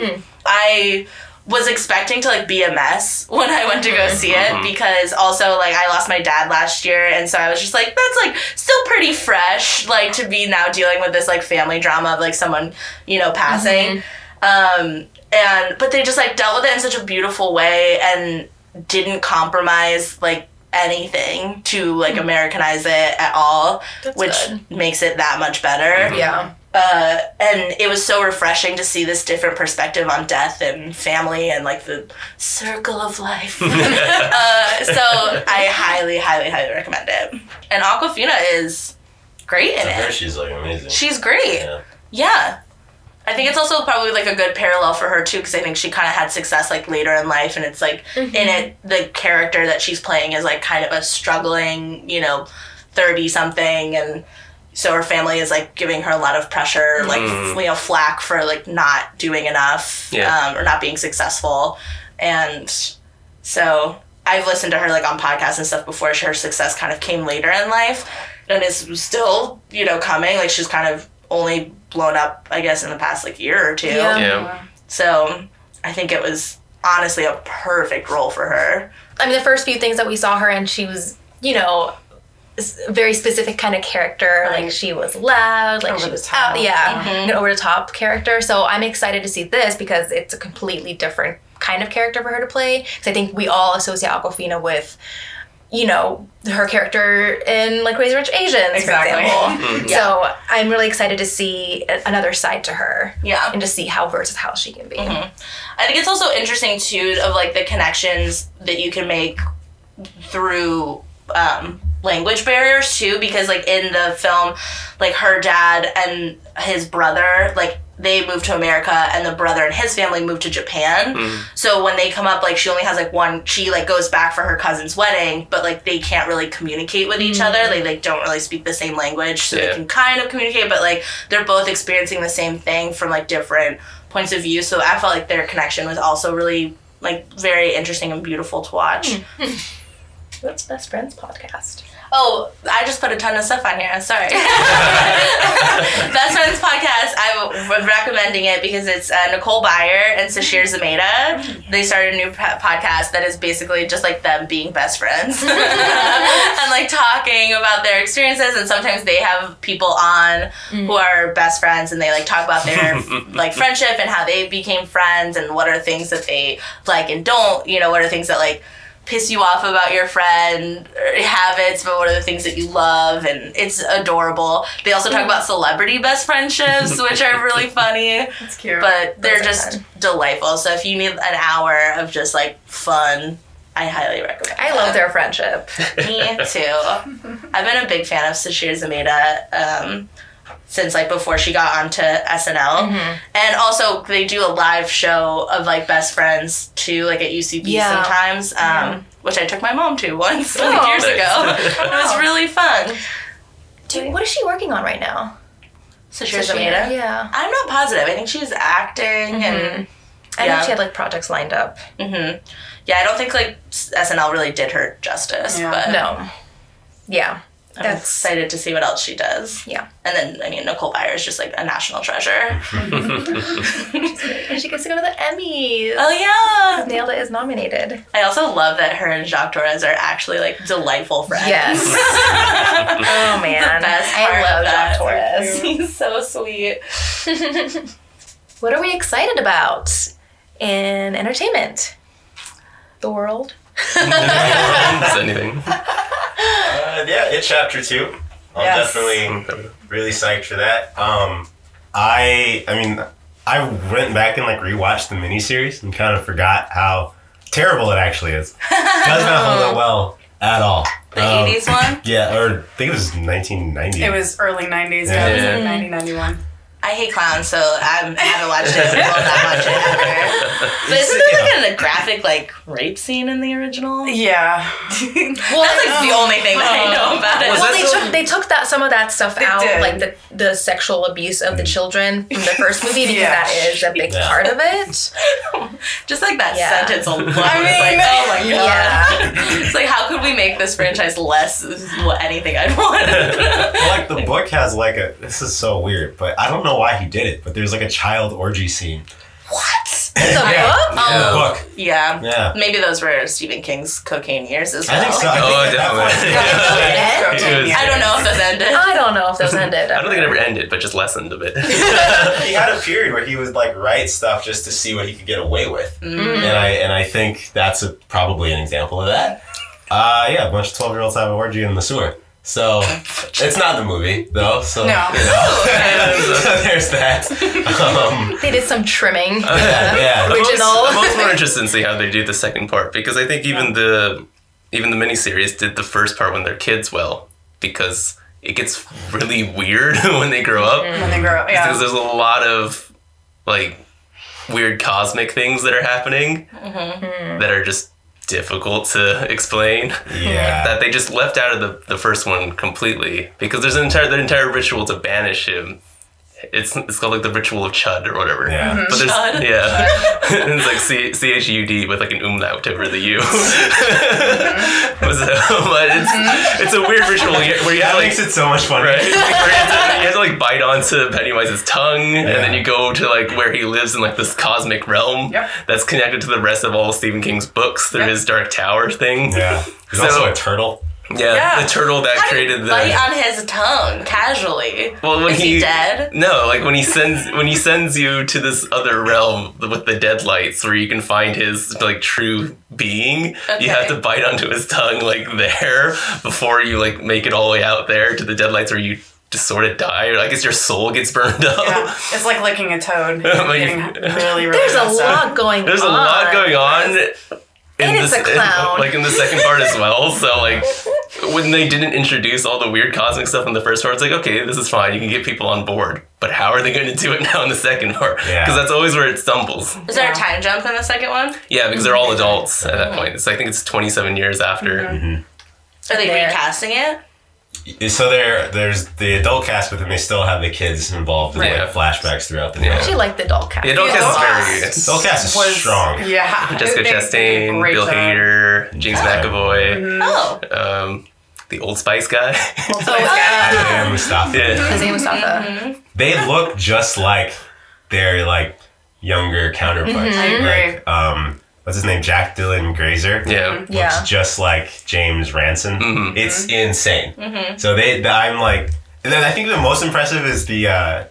[SPEAKER 2] I was expecting to like be a mess when I went to go see it because also like I lost my dad last year and so I was just like that's like still pretty fresh like to be now dealing with this like family drama of like someone you know passing um and but they just like dealt with it in such a beautiful way and didn't compromise like anything to like Americanize it at all
[SPEAKER 3] That's
[SPEAKER 2] which
[SPEAKER 3] good.
[SPEAKER 2] makes it that much better
[SPEAKER 3] yeah.
[SPEAKER 2] uh, and it was so refreshing to see this different perspective on death and family and like the circle of life. uh, so I highly, highly, highly recommend it. And Awkwafina is great in
[SPEAKER 5] I heard
[SPEAKER 2] it.
[SPEAKER 5] she's like amazing.
[SPEAKER 2] She's great.
[SPEAKER 5] yeah.
[SPEAKER 2] Yeah. I think it's also probably like a good parallel for her too, because I think she kind of had success like later in life, and it's like in it the character that she's playing is like kind of a struggling, you know, thirty something, and so her family is like giving her a lot of pressure, like
[SPEAKER 4] Mm.
[SPEAKER 2] you know, flack for like not doing enough
[SPEAKER 4] Yeah.
[SPEAKER 2] um, or not being successful, and so I've listened to her like on podcasts and stuff before. Her success kind of came later in life, and is still you know coming. Like she's kind of only blown up, I guess, in the past like year or two.
[SPEAKER 3] Yeah.
[SPEAKER 4] Yeah.
[SPEAKER 2] So I think it was honestly a perfect role for her.
[SPEAKER 3] I mean, the first few things that we saw her and she was, you know, very specific kind of character. Like she was loud, like
[SPEAKER 6] Over
[SPEAKER 3] she
[SPEAKER 6] the
[SPEAKER 3] was
[SPEAKER 6] top.
[SPEAKER 3] out, yeah, mm-hmm. an over the top character. So I'm excited to see this because it's a completely different kind of character for her to play. Because I think we all associate Awkwafina with. You know her character in like Crazy Rich Asians,
[SPEAKER 6] Exactly.
[SPEAKER 3] for example. So I'm really excited to see another side to her,
[SPEAKER 2] Yeah.
[SPEAKER 3] and to see how versatile she can be.
[SPEAKER 2] I think it's also interesting too of like the connections that you can make through um, language barriers too, because like in the film, like her dad and his brother, like they moved to America and the brother and his family moved to Japan. Mm-hmm. So when they come up, like she only has like one, she like goes back for her cousin's wedding, but like they can't really communicate with each other. Mm. They like don't really speak the same language, so they can kind of communicate, but like they're both experiencing the same thing from like different points of view. So I felt like their connection was also really like very interesting and beautiful to watch. Mm.
[SPEAKER 3] What's Best Friends podcast?
[SPEAKER 2] Oh, I just put a ton of stuff on here. I'm sorry. Best Friends podcast. I'm recommending it because it's uh, Nicole Byer and Sasheer Zamata. They started a new podcast that is basically just like them being best friends and like talking about their experiences. And sometimes they have people on who are best friends and they like talk about their like friendship and how they became friends and what are things that they like and don't. You know, what are things that like piss you off about your friend habits, but what are the things that you love? And it's adorable. They also talk about celebrity best friendships, which are really funny,
[SPEAKER 6] It's cute.
[SPEAKER 2] but they're just delightful. So if you need an hour of just like fun, I highly recommend.
[SPEAKER 3] I love their friendship.
[SPEAKER 2] Me too. I've been a big fan of Sasheer Zamata um, since like before she got onto SNL, and also they do a live show of like best friends too, like at UCB
[SPEAKER 3] Yeah.
[SPEAKER 2] sometimes, um, which I took my mom to once like
[SPEAKER 3] Oh.
[SPEAKER 2] years
[SPEAKER 4] Nice.
[SPEAKER 2] ago. it was really fun.
[SPEAKER 3] Dude, what is she working on right now?
[SPEAKER 2] So Sasheer Zamata.
[SPEAKER 3] Yeah.
[SPEAKER 2] I'm not positive. I think she's acting and.
[SPEAKER 3] I
[SPEAKER 2] Yeah.
[SPEAKER 3] know she had like projects lined up.
[SPEAKER 2] hmm Yeah, I don't think like SNL really did her justice,
[SPEAKER 6] Yeah.
[SPEAKER 2] but
[SPEAKER 3] No. Yeah.
[SPEAKER 2] I'm excited to see what else she does.
[SPEAKER 3] yeah.
[SPEAKER 2] And then, I mean, Nicole Byer is just like a national treasure.
[SPEAKER 3] And she gets to go to the Emmys.
[SPEAKER 2] Oh, yeah.
[SPEAKER 3] Nailed it is nominated.
[SPEAKER 2] I also love that her and Jacques Torres are actually like delightful friends.
[SPEAKER 3] Yes. oh man.
[SPEAKER 2] Best
[SPEAKER 3] I love
[SPEAKER 2] of that.
[SPEAKER 3] Jacques Torres.
[SPEAKER 2] He's so sweet.
[SPEAKER 3] What are we excited about in entertainment? The world.
[SPEAKER 4] Is anything?
[SPEAKER 5] Uh, yeah, it's chapter two. I'm
[SPEAKER 6] Yes.
[SPEAKER 5] definitely really psyched for that. Um, I, I mean, I went back and like rewatched the miniseries and kind of forgot how terrible it actually is. Does not hold up well at all.
[SPEAKER 2] The
[SPEAKER 5] Um,
[SPEAKER 2] 80s one?
[SPEAKER 5] Yeah, or I think it was 1990.
[SPEAKER 6] it was early 90s. Yeah, it was
[SPEAKER 4] Yeah.
[SPEAKER 6] like 90, 91.
[SPEAKER 2] I hate clowns, so I'm, I haven't watched it. Will not watch it ever. But isn't there like a graphic like rape scene in the original?
[SPEAKER 6] Yeah.
[SPEAKER 2] Well, that's like the only thing that I oh. know about it.
[SPEAKER 3] Well, they
[SPEAKER 4] so-
[SPEAKER 3] took they took that some of that stuff
[SPEAKER 6] They
[SPEAKER 3] out,
[SPEAKER 6] did.
[SPEAKER 3] like the the sexual abuse of the mm. children from the first movie, because
[SPEAKER 6] Yeah.
[SPEAKER 3] that is a big
[SPEAKER 5] Yeah.
[SPEAKER 3] part of it.
[SPEAKER 2] Just like that
[SPEAKER 3] Yeah.
[SPEAKER 2] sentence alone.
[SPEAKER 6] I
[SPEAKER 2] it's like,
[SPEAKER 6] mean-
[SPEAKER 2] oh my god.
[SPEAKER 3] Yeah.
[SPEAKER 2] It's like, how could we make this franchise less anything I'd want?
[SPEAKER 5] Well, like the book has like a. This is so weird, but I don't know why he did it. But there's like a child orgy scene.
[SPEAKER 2] what?
[SPEAKER 3] The
[SPEAKER 5] Yeah.
[SPEAKER 3] book?
[SPEAKER 5] In the
[SPEAKER 2] Oh.
[SPEAKER 5] book.
[SPEAKER 2] Yeah.
[SPEAKER 5] Yeah.
[SPEAKER 2] Maybe those were Stephen King's cocaine years as well.
[SPEAKER 5] I think so. I think
[SPEAKER 4] Oh,
[SPEAKER 5] that point-
[SPEAKER 4] definitely.
[SPEAKER 3] It
[SPEAKER 4] It was-
[SPEAKER 2] I don't know if those ended.
[SPEAKER 3] I don't know if those ended.
[SPEAKER 4] I don't think it ever ended, but just lessened a bit.
[SPEAKER 5] he had a period where he would like write stuff just to see what he could get away with, and I and I think that's a, probably an example of that. Uh, yeah, a bunch of twelve year olds have an orgy in the sewer. So it's not the movie though. So
[SPEAKER 6] No.
[SPEAKER 5] you know, so there's that. Um,
[SPEAKER 3] They did some trimming.
[SPEAKER 5] yeah, yeah.
[SPEAKER 4] Most-
[SPEAKER 3] Original.
[SPEAKER 4] I'm most more interested in see how they do the second part because I think even the even the miniseries did the first part when they're kids well because it gets really weird when they grow up
[SPEAKER 6] When they grow up.
[SPEAKER 4] because there's a lot of like weird cosmic things that are happening that are just difficult to explain
[SPEAKER 5] yeah.
[SPEAKER 4] that they just left out of the, the first one completely because there's an entire the entire ritual to banish him. It's it's called like the ritual of Chud or whatever.
[SPEAKER 5] Yeah. Mhm.
[SPEAKER 4] But there's
[SPEAKER 2] Chud.
[SPEAKER 4] yeah, it's like C C H U D with like an umlaut over the U. Mm-hmm. So, but it's mm-hmm. it's a weird ritual where you
[SPEAKER 5] that
[SPEAKER 4] have like
[SPEAKER 5] makes it so much fun.
[SPEAKER 4] Right. Like, where you, have to, you have to like bite onto Pennywise's tongue, and then you go to like where he lives in like this cosmic realm
[SPEAKER 6] Yep.
[SPEAKER 4] that's connected to the rest of all Stephen King's books through
[SPEAKER 6] Yep.
[SPEAKER 4] his Dark Tower thing.
[SPEAKER 5] Yeah. There's
[SPEAKER 4] So-
[SPEAKER 5] also a turtle.
[SPEAKER 4] Yeah,
[SPEAKER 6] Yeah.
[SPEAKER 4] the turtle that
[SPEAKER 2] How
[SPEAKER 4] created the.
[SPEAKER 2] bite on his tongue casually.
[SPEAKER 4] well, when
[SPEAKER 2] Is he dead?
[SPEAKER 4] No, like when he sends when he sends you to this other realm with the deadlights, where you can find his like true being. You have to bite onto his tongue like there before you like make it all the way out there to the deadlights, where you just sort of die, or I guess your soul gets burned up.
[SPEAKER 6] Yeah, it's like licking a toad.
[SPEAKER 4] Like-
[SPEAKER 6] really, really
[SPEAKER 3] There's a
[SPEAKER 6] messed up.
[SPEAKER 3] lot going on.
[SPEAKER 4] There's a lot going on. in
[SPEAKER 3] And it's
[SPEAKER 4] this-
[SPEAKER 3] a clown.
[SPEAKER 4] like in the second part as well. So like when they didn't introduce all the weird cosmic stuff in the first part, it's like okay, this is fine. You can get people on board. But how are they going to do it now in the second part? Because
[SPEAKER 5] Yeah.
[SPEAKER 4] that's always where it stumbles.
[SPEAKER 2] Is there a time jump in the second one?
[SPEAKER 4] Yeah, because they're all adults at that point. So I think it's 27 years after.
[SPEAKER 3] Mm-hmm.
[SPEAKER 2] Are they
[SPEAKER 3] There.
[SPEAKER 2] recasting it?
[SPEAKER 5] So there, there's the adult cast, but then they still have the kids involved in
[SPEAKER 4] Yeah.
[SPEAKER 5] like flashbacks throughout the
[SPEAKER 4] Yeah.
[SPEAKER 3] I actually like the doll cast.
[SPEAKER 4] The adult
[SPEAKER 6] The
[SPEAKER 4] cast is
[SPEAKER 6] adult
[SPEAKER 4] very
[SPEAKER 6] cast.
[SPEAKER 4] good.
[SPEAKER 5] Adult cast is
[SPEAKER 6] Was-
[SPEAKER 5] strong.
[SPEAKER 6] Yeah.
[SPEAKER 4] Jessica
[SPEAKER 6] They- they did a
[SPEAKER 4] Chastain,
[SPEAKER 6] great
[SPEAKER 4] Bill
[SPEAKER 6] job.
[SPEAKER 4] Hader, James McAvoy,
[SPEAKER 2] Oh.
[SPEAKER 4] um, the Old Spice guy.
[SPEAKER 3] Oh, yeah.
[SPEAKER 5] And Mustafa.
[SPEAKER 4] yeah.
[SPEAKER 3] His name was Mustafa.
[SPEAKER 5] They look just like their like younger counterparts.
[SPEAKER 6] I agree.
[SPEAKER 5] Like, um, what's his name? Jack Dylan Grazer.
[SPEAKER 4] Yeah.
[SPEAKER 3] Yeah.
[SPEAKER 5] looks just like James Ransone.
[SPEAKER 4] Mhm.
[SPEAKER 5] It's insane. So they, I'm like, and then I think the most impressive is the uh,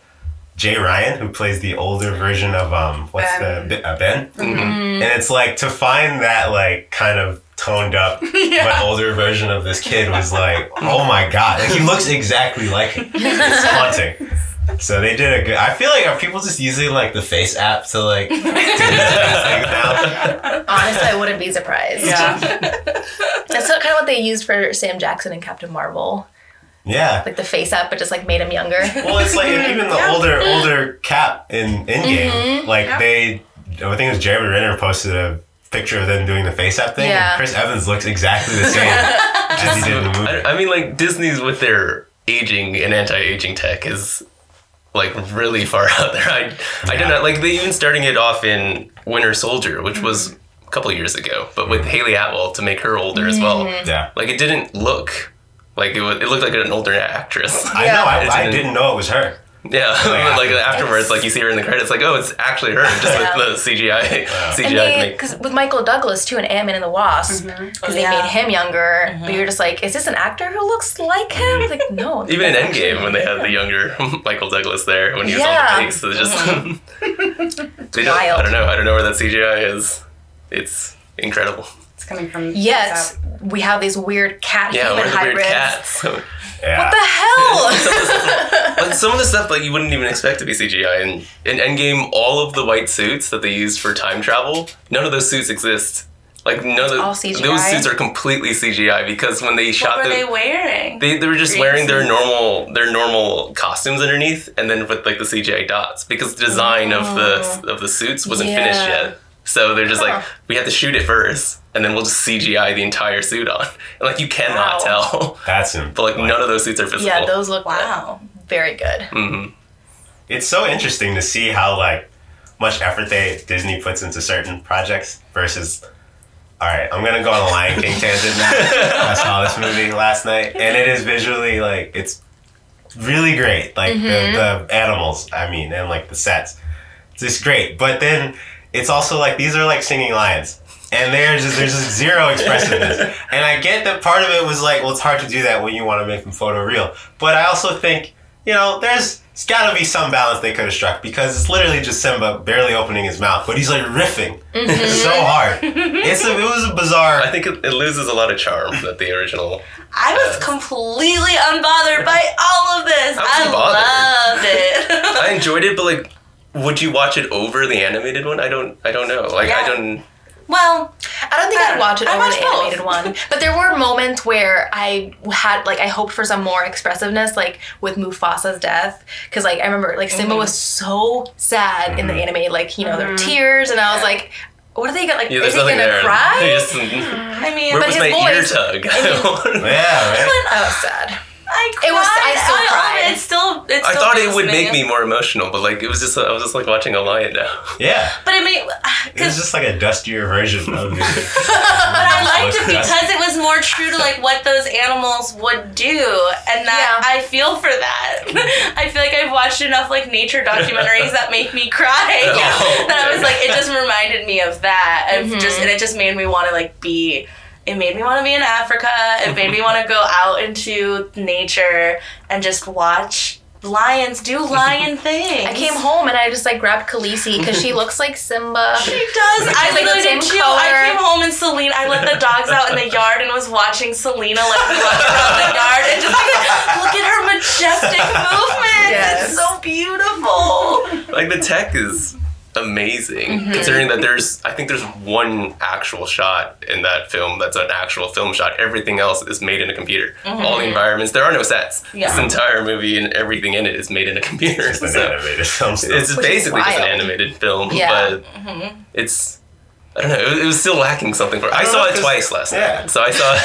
[SPEAKER 5] Jay Ryan who plays the older version of um, what's
[SPEAKER 6] Ben.
[SPEAKER 5] the uh, Ben,
[SPEAKER 4] Mm-hmm.
[SPEAKER 5] and it's like to find that like kind of toned up but older version of this kid was like, oh my god, like, he looks exactly like him. It's haunting. So they did a good. I feel like are people just using like the FaceApp to like do these things now?
[SPEAKER 3] Honestly, I wouldn't be surprised.
[SPEAKER 6] Yeah.
[SPEAKER 3] That's kind of what they used for Sam Jackson and Captain Marvel.
[SPEAKER 5] Yeah.
[SPEAKER 3] Like the face up, but just like made him younger.
[SPEAKER 5] Well, it's like even the
[SPEAKER 6] Yeah.
[SPEAKER 5] older older Cap in Endgame, mm-hmm. like
[SPEAKER 6] Yeah.
[SPEAKER 5] they, I think it was Jeremy Renner posted a picture of them doing the FaceApp thing,
[SPEAKER 3] Yeah.
[SPEAKER 5] and Chris Evans looks exactly the same as he did in the movie.
[SPEAKER 4] I, I mean, like Disney's with their aging and anti-aging tech is like really far out there. I, I
[SPEAKER 5] Yeah.
[SPEAKER 4] don't know. Like they even starting it off in Winter Soldier, which was a couple years ago, but with mm. Hayley Atwell to make her older as well. Mm-hmm.
[SPEAKER 5] Yeah,
[SPEAKER 4] Like it didn't look like it was. It looked like an older actress.
[SPEAKER 5] I
[SPEAKER 3] Yeah.
[SPEAKER 5] know. I, I
[SPEAKER 4] didn't-
[SPEAKER 5] didn't know it was her.
[SPEAKER 4] Yeah, oh,
[SPEAKER 5] Yeah.
[SPEAKER 4] like afterwards, like you see her in the credits, like oh, it's actually her, just
[SPEAKER 3] Yeah.
[SPEAKER 4] with the CGI. CGI
[SPEAKER 3] And
[SPEAKER 4] to
[SPEAKER 3] because with Michael Douglas too, and Ant Man and the Wasp, mm-hmm. because they
[SPEAKER 2] Yeah.
[SPEAKER 3] made him younger. But mm-hmm. you're just like, is this an actor who looks like him? Like, no.
[SPEAKER 4] Even in
[SPEAKER 3] that's
[SPEAKER 4] Endgame,
[SPEAKER 3] actually-
[SPEAKER 4] when they had the younger Michael Douglas there, when he was
[SPEAKER 3] Yeah.
[SPEAKER 4] on the face, it's just mm-hmm. they just, I don't know. I don't know where that CGI is. It's incredible.
[SPEAKER 6] It's coming from.
[SPEAKER 3] Yet we have these weird cat
[SPEAKER 4] Yeah,
[SPEAKER 3] human
[SPEAKER 4] where are
[SPEAKER 3] hybrids.
[SPEAKER 4] weird cats?
[SPEAKER 5] Yeah.
[SPEAKER 3] What the hell?
[SPEAKER 4] like some of the stuff like you wouldn't even expect to be CGI. And in Endgame, all of the white suits that they used for time travel, none of those suits exist. Like none of those suits are completely CGI because when they shot
[SPEAKER 2] What
[SPEAKER 4] shot
[SPEAKER 2] were
[SPEAKER 4] the
[SPEAKER 2] they wearing?
[SPEAKER 4] They, they were just
[SPEAKER 2] Green
[SPEAKER 4] wearing their
[SPEAKER 2] suits.
[SPEAKER 4] normal their normal costumes underneath, and then with like the CGI dots because the design of the oh. of the suits wasn't finished
[SPEAKER 3] Oh.
[SPEAKER 4] Yet. So they're just
[SPEAKER 3] Huh.
[SPEAKER 4] like we have to shoot it first, and then we'll just CGI the entire suit on, and like you cannot
[SPEAKER 3] Wow.
[SPEAKER 4] tell.
[SPEAKER 5] That's him.
[SPEAKER 4] But like none of those suits are physical.
[SPEAKER 3] yeah, those look
[SPEAKER 2] Wow.
[SPEAKER 3] very good.
[SPEAKER 4] hmm
[SPEAKER 5] It's so interesting to see how like much effort they Disney puts into certain projects versus. All right, I'm gonna go on a Lion King tangent now. I saw this movie last night, and it is visually like it's really great. Like the, the animals, I mean, and like the sets, it's just great. But then it's also like these are like singing lions. And there's just, there's just zero expressiveness. And I get that part of it was like, well, it's hard to do that when you want to make them photo real. But I also think, you know, there's it's got to be some balance they could have struck because it's literally just Simba barely opening his mouth, but he's like riffing mm-hmm. so hard. It's a, it was a bizarre.
[SPEAKER 4] I think it, it loses a lot of charm that the original.
[SPEAKER 2] I was uh, completely unbothered by all of this.
[SPEAKER 4] I
[SPEAKER 2] I, loved it.
[SPEAKER 4] I enjoyed it, but like, would you watch it over the animated one? I don't. I don't know. Like I don't.
[SPEAKER 2] well,
[SPEAKER 3] I don't think
[SPEAKER 2] I
[SPEAKER 3] I'd uh, watch it
[SPEAKER 2] I
[SPEAKER 3] over
[SPEAKER 2] watched
[SPEAKER 3] the
[SPEAKER 2] both.
[SPEAKER 3] animated one, but there were moments where I had like I hoped for some more expressiveness, like with Mufasa's death, because like I remember like Simba was mm-hmm. so sad in the mm-hmm. anime, like you know there were mm-hmm. tears, and I was like, what are they gonna like?
[SPEAKER 4] Yeah,
[SPEAKER 3] is he gonna
[SPEAKER 4] there.
[SPEAKER 3] cry?
[SPEAKER 4] Just-
[SPEAKER 2] I mean,
[SPEAKER 4] where
[SPEAKER 3] But
[SPEAKER 4] was
[SPEAKER 3] his
[SPEAKER 4] my ear
[SPEAKER 3] voice-
[SPEAKER 4] tug?
[SPEAKER 5] yeah, right?
[SPEAKER 3] I was oh, sad.
[SPEAKER 2] I cried.
[SPEAKER 3] It was- I still
[SPEAKER 2] I-
[SPEAKER 3] cried.
[SPEAKER 2] It still. It
[SPEAKER 4] I
[SPEAKER 2] still
[SPEAKER 4] thought it
[SPEAKER 2] moves
[SPEAKER 4] would make me more emotional, but like it was just I was just like watching a lion now.
[SPEAKER 5] yeah.
[SPEAKER 2] But it made.
[SPEAKER 5] It was just like a dustier version of it.
[SPEAKER 2] But I liked it because it was more true to like what those animals would do, and that
[SPEAKER 3] Yeah.
[SPEAKER 2] I feel for that. I feel like I've watched enough like nature documentaries that make me cry.
[SPEAKER 4] Oh,
[SPEAKER 2] that I was like, it just reminded me of that, of
[SPEAKER 3] Mm-hmm.
[SPEAKER 2] just and it just made me want to like be it made me want to be in Africa. It made me want to go out into nature and just watch lions do lion things.
[SPEAKER 3] I came home and I just like grabbed Khaleesi because she looks like Simba.
[SPEAKER 2] She does. I
[SPEAKER 3] like the
[SPEAKER 2] literally
[SPEAKER 3] same
[SPEAKER 2] did
[SPEAKER 3] color.
[SPEAKER 2] I came home and Selena. I let the dogs out in the yard and was watching Selena like run around the yard and just like look at her majestic movements.
[SPEAKER 3] Yes.
[SPEAKER 2] It's so beautiful.
[SPEAKER 4] like the tech is amazing
[SPEAKER 2] Mm-hmm.
[SPEAKER 4] considering that there's i think there's one actual shot in that film that's an actual film shot everything else is made in a computer all the environments there are no sets
[SPEAKER 2] Mm-hmm. Yeah.
[SPEAKER 4] this entire movie and everything in it is made in a computer
[SPEAKER 5] It's an
[SPEAKER 4] so
[SPEAKER 5] animated film. Still.
[SPEAKER 4] it's
[SPEAKER 3] Which
[SPEAKER 4] basically just an animated film
[SPEAKER 3] Yeah.
[SPEAKER 4] but
[SPEAKER 2] Mm-hmm.
[SPEAKER 4] it's I don't know. It was, it was still lacking something for. I saw it twice last
[SPEAKER 5] yeah.
[SPEAKER 4] night. So I saw.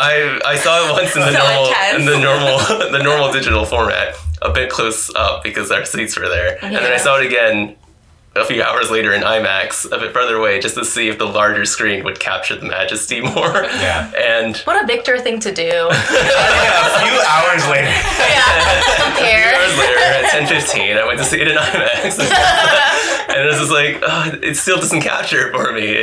[SPEAKER 4] I I saw it once in the
[SPEAKER 2] So
[SPEAKER 4] normal
[SPEAKER 2] intense.
[SPEAKER 4] in the normal the normal digital format, a bit close up because our seats were there, and then I saw it again a few hours later in IMAX, a bit further away, just to see if the larger screen would capture the majesty more.
[SPEAKER 5] Yeah.
[SPEAKER 4] And
[SPEAKER 3] What a Victor thing to do.
[SPEAKER 5] yeah, a few hours later.
[SPEAKER 3] Compare.
[SPEAKER 4] hours later at ten fifteen, I went to see it in IMAX, and it was just like, oh, it still doesn't capture it for me.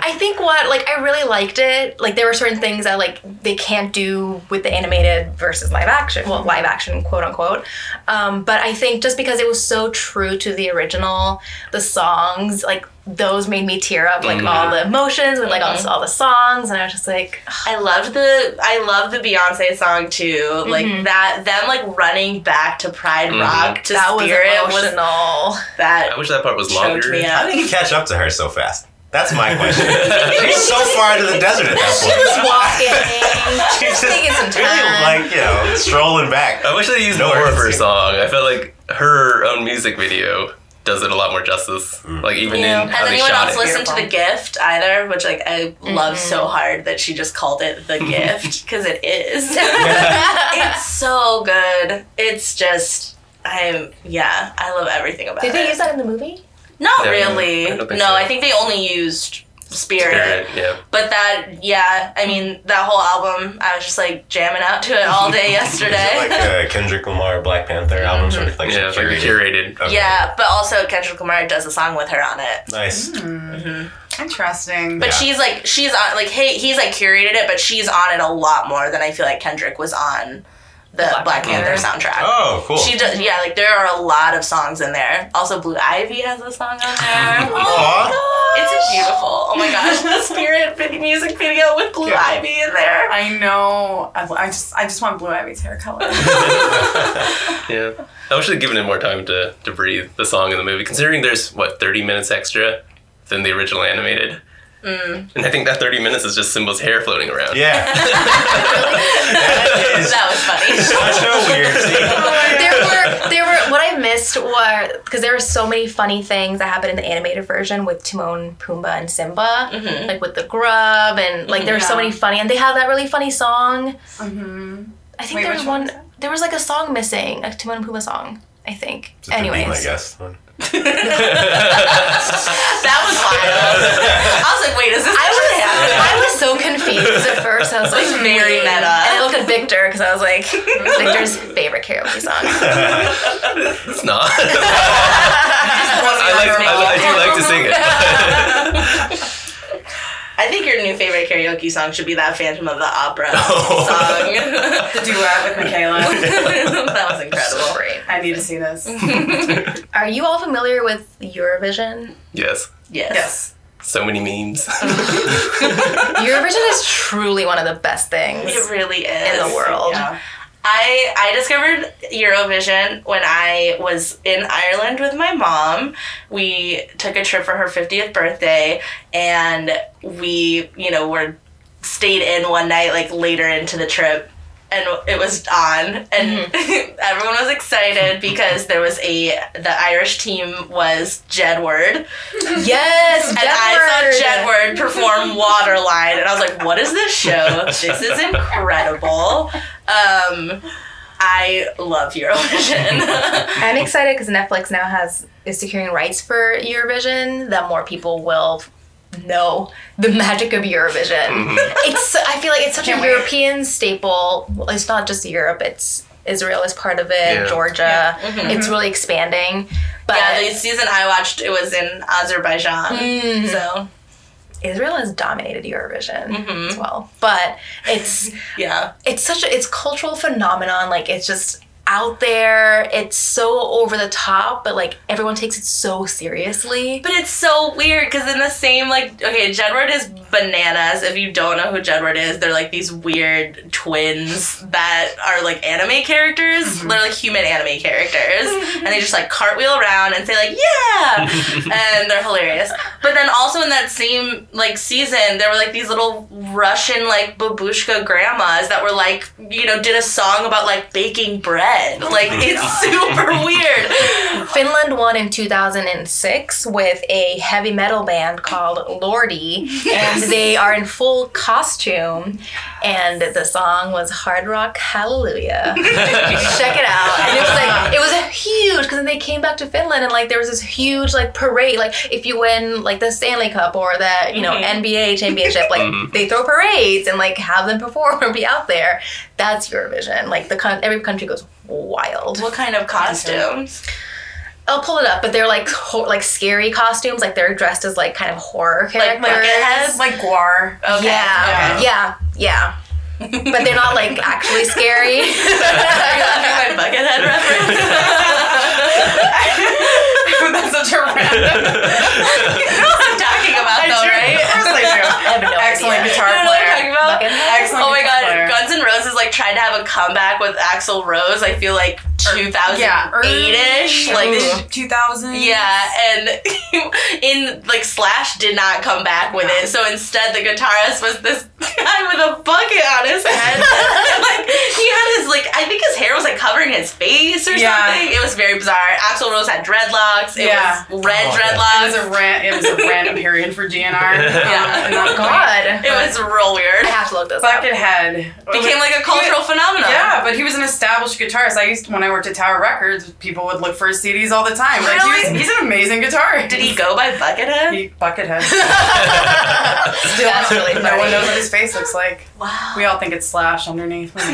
[SPEAKER 3] I think what like I really liked it. Like there were certain things that like they can't do with the animated versus live action. Well, live action, quote unquote. Um, but I think just because it was so true to the original, the songs like those made me tear up like all mm-hmm. the emotions and like all, mm-hmm. all the songs, and I was just like,
[SPEAKER 2] I loved the I loved the Beyonce song too. Like mm-hmm. that them like running back to Pride Rock to
[SPEAKER 3] that was
[SPEAKER 2] Spirit was,
[SPEAKER 3] emotional.
[SPEAKER 2] that
[SPEAKER 4] I wish that part was longer.
[SPEAKER 2] me
[SPEAKER 5] How
[SPEAKER 2] up.
[SPEAKER 5] did he catch up to her so fast? That's my question. She's so far into the desert at that point.
[SPEAKER 3] She was walking.
[SPEAKER 5] She's just
[SPEAKER 3] taking some
[SPEAKER 5] really,
[SPEAKER 3] time.
[SPEAKER 5] like you know, strolling back.
[SPEAKER 4] I wish they used
[SPEAKER 5] No
[SPEAKER 4] more of her
[SPEAKER 5] urgency.
[SPEAKER 4] song. I felt like her own music video does it a lot more justice. Like even
[SPEAKER 3] Yeah.
[SPEAKER 4] in how
[SPEAKER 2] Has
[SPEAKER 4] they
[SPEAKER 2] anyone
[SPEAKER 4] shot
[SPEAKER 2] else
[SPEAKER 4] it.
[SPEAKER 2] listened to The Gift either? Which like I love so
[SPEAKER 3] Mm-hmm.
[SPEAKER 2] hard that she just called it The Gift because it is. it's so good. It's just I'm yeah, I love everything about
[SPEAKER 3] Did
[SPEAKER 2] it.
[SPEAKER 3] Did they use that in the movie?
[SPEAKER 2] Not
[SPEAKER 4] No,
[SPEAKER 2] really.
[SPEAKER 4] I
[SPEAKER 2] no,
[SPEAKER 4] so.
[SPEAKER 2] I think they only used Spirit.
[SPEAKER 4] Spirit, yeah.
[SPEAKER 2] But that, yeah, I mean, that whole album, I was just like jamming out to it all day yesterday.
[SPEAKER 5] Like a Kendrick Lamar Black Panther album, mm-hmm. sort of like
[SPEAKER 4] Yeah, it's like
[SPEAKER 5] curated.
[SPEAKER 4] curated.
[SPEAKER 5] Okay.
[SPEAKER 2] yeah, but also Kendrick Lamar does a song with her on it.
[SPEAKER 5] Nice. Hmm. Mm-hmm.
[SPEAKER 6] Interesting.
[SPEAKER 2] But
[SPEAKER 5] Yeah.
[SPEAKER 2] she's like, she's on, like, hey, he's like curated it, but she's on it a lot more than I feel like Kendrick was on the
[SPEAKER 3] Black
[SPEAKER 2] Black, Panther soundtrack.
[SPEAKER 5] Oh, cool.
[SPEAKER 2] She does, yeah, like there are a lot of songs in there. Also, Blue Ivy has a song on there.
[SPEAKER 5] Oh Aw.
[SPEAKER 2] It's beautiful. Oh my gosh, the Spirit vid- music video with Blue
[SPEAKER 5] Yeah.
[SPEAKER 2] Ivy in there.
[SPEAKER 6] I know. I, I just I just want Blue Ivy's hair color.
[SPEAKER 4] Yeah. I wish they'd given it more time to, to breathe the song in the movie, considering there's, what, 30 minutes extra than the original animated.
[SPEAKER 2] Mm.
[SPEAKER 4] And I think that 30 minutes is just Simba's hair floating around.
[SPEAKER 5] Yeah. that is
[SPEAKER 2] That was funny.
[SPEAKER 5] such a weird scene.
[SPEAKER 3] there were there were what I missed were because there were so many funny things that happened in the animated version with Timon, Pumbaa, and Simba, like with the grub and like there were so many funny and they have that really funny song. I think
[SPEAKER 6] Wait,
[SPEAKER 3] there was one.
[SPEAKER 6] one?
[SPEAKER 3] There was like a song missing, a Timon and Pumbaa song. I think.
[SPEAKER 5] It's a theme,
[SPEAKER 3] Anyways,
[SPEAKER 5] I guess.
[SPEAKER 2] That was wild. I was like, wait, is this
[SPEAKER 3] I was? I was so confused at first. I was like,
[SPEAKER 2] It's very meta.
[SPEAKER 3] And I looked at Victor because I was like, Victor's favorite karaoke song.
[SPEAKER 4] It's not. I, like, I, I do like to sing it.
[SPEAKER 2] I think your new favorite karaoke song should be that Phantom of the Opera
[SPEAKER 4] Oh.
[SPEAKER 2] song.
[SPEAKER 6] the duet with Michaela.
[SPEAKER 2] that was incredible.
[SPEAKER 3] Great.
[SPEAKER 6] I need to see this.
[SPEAKER 3] Are you all familiar with Eurovision?
[SPEAKER 4] yes.
[SPEAKER 2] Yes.
[SPEAKER 6] Yes.
[SPEAKER 4] So many memes.
[SPEAKER 3] Eurovision is truly one of the best things.
[SPEAKER 2] It really is.
[SPEAKER 3] In the world.
[SPEAKER 6] Yeah.
[SPEAKER 2] I I discovered Eurovision when I was in Ireland with my mom. We took a trip for her 50th birthday and we, you know, were stayed in one night like later into the trip and it was on and everyone was excited because there was a the Irish team was Jedward
[SPEAKER 3] Yes,
[SPEAKER 2] and I saw Jedward perform Waterline, and I was like, "What is this show? This is incredible." Um, I love Eurovision.
[SPEAKER 3] I'm excited because Netflix now has is securing rights for Eurovision. That more people will know the magic of Eurovision. Mm-hmm. It's I feel like it's such
[SPEAKER 6] Can't
[SPEAKER 3] a
[SPEAKER 6] wait.
[SPEAKER 3] European staple. Well, it's not just Europe. It's Israel is part of it.
[SPEAKER 4] Yeah.
[SPEAKER 3] Georgia. It's mm-hmm. really mm-hmm. expanding. But
[SPEAKER 2] yeah, the season I watched, it was in Azerbaijan. So
[SPEAKER 3] Israel has dominated Eurovision as well. But it's
[SPEAKER 2] Yeah.
[SPEAKER 3] it's such a it's cultural phenomenon. Like it's just out there. It's so over the top, but like everyone takes it so seriously.
[SPEAKER 2] But it's so weird because in the same like okay, Jedward is bananas. If you don't know who Jedward is, they're like these weird twins that are like anime characters. Mm-hmm. They're like human anime characters, and they just like cartwheel around and say like yeah, and they're hilarious. But then also in that same like season, there were like these little Russian like babushka grandmas that were like you know did a song about like baking bread. Like it's super weird.
[SPEAKER 3] Finland won in 2006 with a heavy metal band called Lordi, and they are in full costume. And the song was Hard Rock Hallelujah. Check it out. And it was like it was a huge because then they came back to Finland and like there was this huge like parade. Like if you win like the Stanley Cup or the you know mm-hmm. NBA championship, like mm-hmm. they throw parades and like have them perform or be out there. That's Eurovision. Like the coun- every country goes wild.
[SPEAKER 2] What kind of costumes?
[SPEAKER 3] I'll pull it up, but they're like ho- like scary costumes. Like they're dressed as like kind of horror
[SPEAKER 2] Like
[SPEAKER 3] characters.
[SPEAKER 2] Bucketheads?
[SPEAKER 6] Like Gwar.
[SPEAKER 2] Okay.
[SPEAKER 3] Yeah,
[SPEAKER 2] okay.
[SPEAKER 3] yeah, yeah. but they're not like actually scary.
[SPEAKER 2] Are you laughing at my Buckethead reference?
[SPEAKER 6] That's such a random.
[SPEAKER 2] you know what I'm talking about, though,
[SPEAKER 6] Of
[SPEAKER 2] right?
[SPEAKER 6] course I do.
[SPEAKER 3] I have no
[SPEAKER 6] Excellent
[SPEAKER 3] idea.
[SPEAKER 6] guitar
[SPEAKER 2] You know what I'm talking
[SPEAKER 6] player.
[SPEAKER 2] about?
[SPEAKER 3] Buckethead?
[SPEAKER 6] Excellent
[SPEAKER 2] Oh my god,
[SPEAKER 6] player.
[SPEAKER 2] Guns N' Roses like tried to have a comeback with Axl Rose. I feel like 2008
[SPEAKER 6] Yeah,
[SPEAKER 2] ish, like
[SPEAKER 3] Mhm.
[SPEAKER 6] 2000.
[SPEAKER 2] yeah, and in like Slash did not come back with it. So instead, the guitarist was this guy with a bucket on his head. And, like he had his like I think his hair was like covering his face or
[SPEAKER 6] Yeah.
[SPEAKER 2] something. It was very bizarre. Axl Rose had dreadlocks. It
[SPEAKER 6] Yeah.
[SPEAKER 2] was red
[SPEAKER 5] Oh,
[SPEAKER 6] It was a ran- It was a random period for GNR.
[SPEAKER 2] Yeah.
[SPEAKER 6] Um, and
[SPEAKER 3] God,
[SPEAKER 2] it was real weird.
[SPEAKER 3] I have to look this up.
[SPEAKER 6] Buckethead
[SPEAKER 2] Became like a cultural phenomenon.
[SPEAKER 6] Yeah, but he was an established guitarist. I used when I worked at Tower Records, people would look for his CDs all the time. Like he was, he's an amazing guitarist.
[SPEAKER 2] Did he go by Buckethead?
[SPEAKER 6] He, Buckethead.
[SPEAKER 3] Still, that's really funny.
[SPEAKER 6] no one knows what his face looks like.
[SPEAKER 2] Wow.
[SPEAKER 6] We all think it's Slash underneath.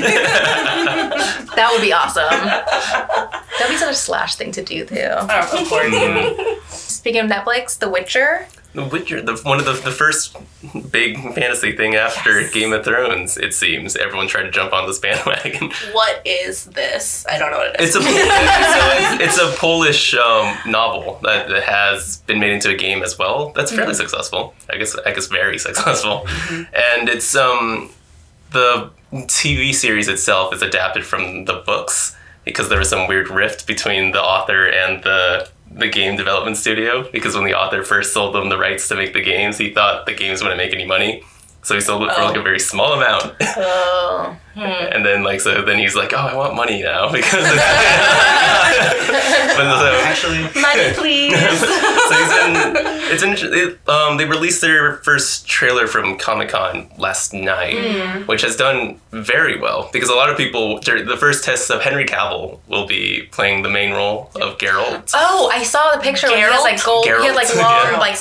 [SPEAKER 3] That would be awesome. That'd be such a slash thing to do too.
[SPEAKER 6] oh, of course.
[SPEAKER 3] Speaking of Netflix, The Witcher.
[SPEAKER 4] The Witcher, the, one of the, the first big fantasy thing after Game of Thrones, it seems. Everyone tried to jump on this bandwagon.
[SPEAKER 2] What is this? I don't know what it is.
[SPEAKER 4] It's a it's, it's a Polish um, novel that, that has been made into a game as well. That's fairly successful. I guess I guess very successful. And it's um the TV series itself is adapted from the books because there was some weird rift between the author and the the game development studio because when the author first sold them the rights to make the games, he thought the games wouldn't make any money. So he sold it for like a oh. very small amount.
[SPEAKER 3] Oh, hmm.
[SPEAKER 4] And then like so then he's like, oh, I want money now because. but so,
[SPEAKER 5] Actually,
[SPEAKER 2] Money, please.
[SPEAKER 4] So he's in, it's interesting. it, um, they released their first trailer from Comic Con last night, which has done very well because a lot of people. The first tests of Henry Cavill will be playing the main role of Geralt.
[SPEAKER 3] oh! I saw the picture. Where he has like gold. He has like
[SPEAKER 4] Geralt.
[SPEAKER 3] long,
[SPEAKER 4] Yeah.
[SPEAKER 3] like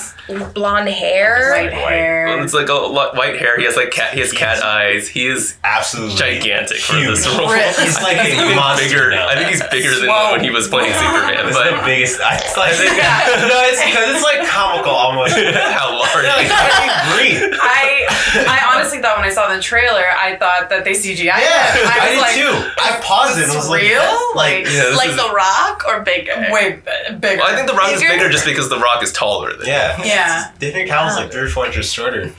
[SPEAKER 3] blonde hair.
[SPEAKER 6] White
[SPEAKER 5] White.
[SPEAKER 6] hair.
[SPEAKER 4] Oh, it's like a lot, white hair. He has like cat. He has cat eyes. He is
[SPEAKER 5] absolutely
[SPEAKER 4] gigantic for this role.
[SPEAKER 3] Ripped.
[SPEAKER 5] He's like
[SPEAKER 4] I think
[SPEAKER 5] a
[SPEAKER 4] he's even
[SPEAKER 5] monster
[SPEAKER 4] bigger.
[SPEAKER 5] now.
[SPEAKER 4] I think he's bigger than
[SPEAKER 6] Whoa.
[SPEAKER 4] when he was playing Superman.
[SPEAKER 5] It's the
[SPEAKER 4] But
[SPEAKER 5] biggest. It's like no, it's because it's like comical almost.
[SPEAKER 4] how large?
[SPEAKER 5] Yeah, like, how do you breathe?
[SPEAKER 6] I I honestly thought when I saw the trailer, I thought that they CGI.
[SPEAKER 5] Yeah,
[SPEAKER 6] it.
[SPEAKER 5] I,
[SPEAKER 6] was
[SPEAKER 5] did
[SPEAKER 6] like,
[SPEAKER 5] too. I paused it and was
[SPEAKER 6] real?
[SPEAKER 5] like,
[SPEAKER 6] Like,
[SPEAKER 4] Yeah,
[SPEAKER 2] like
[SPEAKER 4] is-
[SPEAKER 2] The Rock or bigger?
[SPEAKER 6] Way bigger.
[SPEAKER 4] Well, I think the Rock is
[SPEAKER 2] Bigger?
[SPEAKER 4] bigger just because the Rock is taller than him.
[SPEAKER 5] yeah,
[SPEAKER 6] Yeah.
[SPEAKER 5] David Cavill's like oh. three or four inches shorter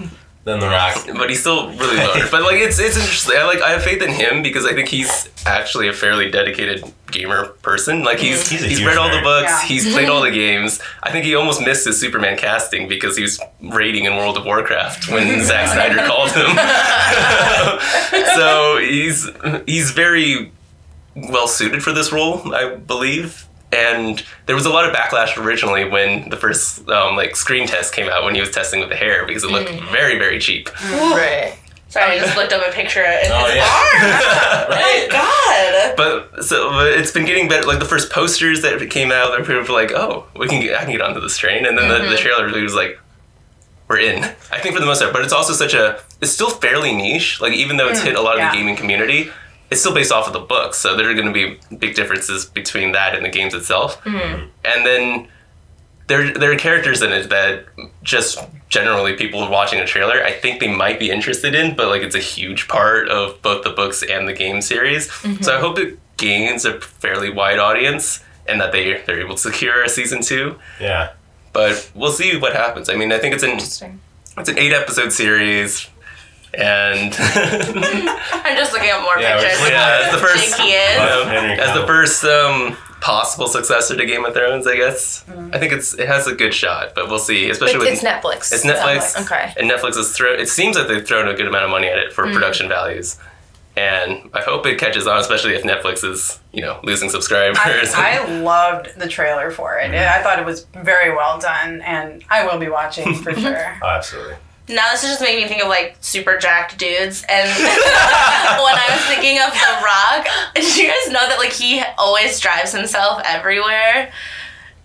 [SPEAKER 5] than the Rock.
[SPEAKER 4] but he's still really large. but like it's it's interesting. I like I have faith in him because I think he's actually a fairly dedicated gamer person. Like he's
[SPEAKER 5] He's
[SPEAKER 4] he's, read all the books,
[SPEAKER 6] Yeah.
[SPEAKER 4] he's played all the games. I think he almost missed his Superman casting because he was raiding in World of Warcraft when Zack Snyder called him. so he's he's very well suited for this role, I believe. And there was a lot of backlash originally when the first um, like screen test came out when he was testing with the hair because it looked mm. very very cheap.
[SPEAKER 3] Right.
[SPEAKER 2] Sorry, I oh, just looked up a picture and
[SPEAKER 5] Oh,
[SPEAKER 2] his
[SPEAKER 5] yeah.
[SPEAKER 2] arm.
[SPEAKER 5] Oh right?
[SPEAKER 2] God.
[SPEAKER 4] But so but it's been getting better. Like the first posters that came out, there people were like, "Oh, we can get, I can get onto this train." And then the, the mm-hmm. trailer really was like, "We're in." I think for the most part, but it's also such a it's still fairly niche. Like even though it's mm. hit a lot of
[SPEAKER 6] yeah.
[SPEAKER 4] the gaming community, it's still based off of the books. So there are going to be big differences between that and the games itself. Mm-hmm. And then there there are characters in it that just generally people watching a trailer I think they might be interested in, but like it's a huge part of both the books and the game series. So I mm-hmm. hope it gains a fairly wide audience and that they they're able to secure a season two.
[SPEAKER 5] Yeah.
[SPEAKER 4] But we'll see what happens. I mean, I think it's an
[SPEAKER 3] Interesting.
[SPEAKER 4] it's an eight episode series, and
[SPEAKER 2] I'm just looking at more
[SPEAKER 5] Yeah,
[SPEAKER 2] pictures.
[SPEAKER 5] just
[SPEAKER 2] of
[SPEAKER 4] looking the first-
[SPEAKER 2] big he is.
[SPEAKER 4] As the first um, possible successor to Game of Thrones, I guess. I think it's it has a good shot, but we'll see. Especially
[SPEAKER 3] It's,
[SPEAKER 4] with
[SPEAKER 3] it's Netflix.
[SPEAKER 4] It's Netflix.
[SPEAKER 3] Okay.
[SPEAKER 4] And Netflix has thrown. It seems that they've thrown a good amount of money at it for production values, and I hope it catches on, especially if Netflix is you know losing subscribers.
[SPEAKER 6] I, I loved the trailer for it. I thought it was very well done, and I will be watching for sure.
[SPEAKER 5] Oh, absolutely.
[SPEAKER 2] Now this is just making me think of like super jacked dudes, and when I was thinking of The Rock, did you guys know that like he always drives himself everywhere?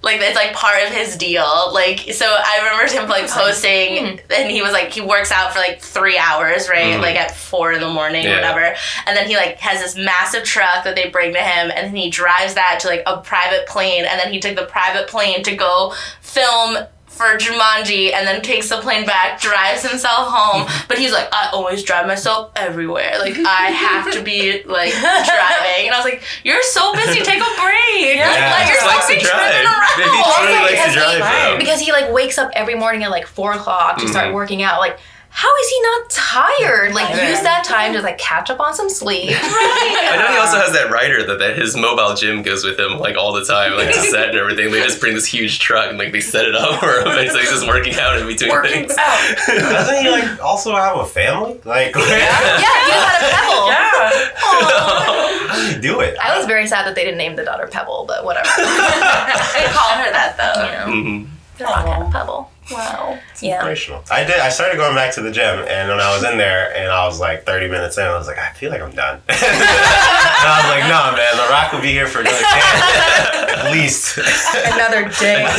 [SPEAKER 2] Like it's like part of his deal. Like so, I remember him like oh, posting, hmm. and he was like he works out for like three hours, right? Mm-hmm. Like at four in the morning or whatever, and then he like has this massive truck that they bring to him, and then he drives that to like a private plane, and then he took the private plane to go film for Jumanji and then takes the plane back, drives himself home. But he's like, I always drive myself everywhere. Like I have to be like driving. And I was like, You're so busy, take a break. Like,
[SPEAKER 5] Yeah.
[SPEAKER 2] let
[SPEAKER 5] He
[SPEAKER 2] yourself
[SPEAKER 4] likes to
[SPEAKER 2] be
[SPEAKER 4] drive.
[SPEAKER 2] around.
[SPEAKER 4] Maybe he truly likes to
[SPEAKER 3] because he-
[SPEAKER 4] drive.
[SPEAKER 3] Because he like wakes up every morning at like four o'clock to
[SPEAKER 4] Mm-hmm.
[SPEAKER 3] start working out. Like, how is he not tired? Like,
[SPEAKER 6] Yeah.
[SPEAKER 3] use that time to like catch up on some sleep.
[SPEAKER 4] I know he also has that rider that, that his mobile gym goes with him like all the time, like to set and everything. They just bring this huge truck and like they set it up for him, and so he's just working out in between
[SPEAKER 6] Working
[SPEAKER 4] things.
[SPEAKER 6] out.
[SPEAKER 5] Doesn't he like also have a family? Like,
[SPEAKER 3] yeah, yeah. he just had a pebble.
[SPEAKER 6] Yeah.
[SPEAKER 5] how do you do it?
[SPEAKER 3] I was very sad that they didn't name the daughter Pebble, but whatever.
[SPEAKER 2] they call her that though.
[SPEAKER 3] You know,
[SPEAKER 4] Mhm.
[SPEAKER 3] the rock had pebble. Wow. Yeah.
[SPEAKER 5] Inspirational. I did. I started going back to the gym, and when I was in there, and I was like 30 minutes in, I was like, I feel like I'm done. and I was like, No, man, The Rock will be here for another day, at least.
[SPEAKER 3] Another day.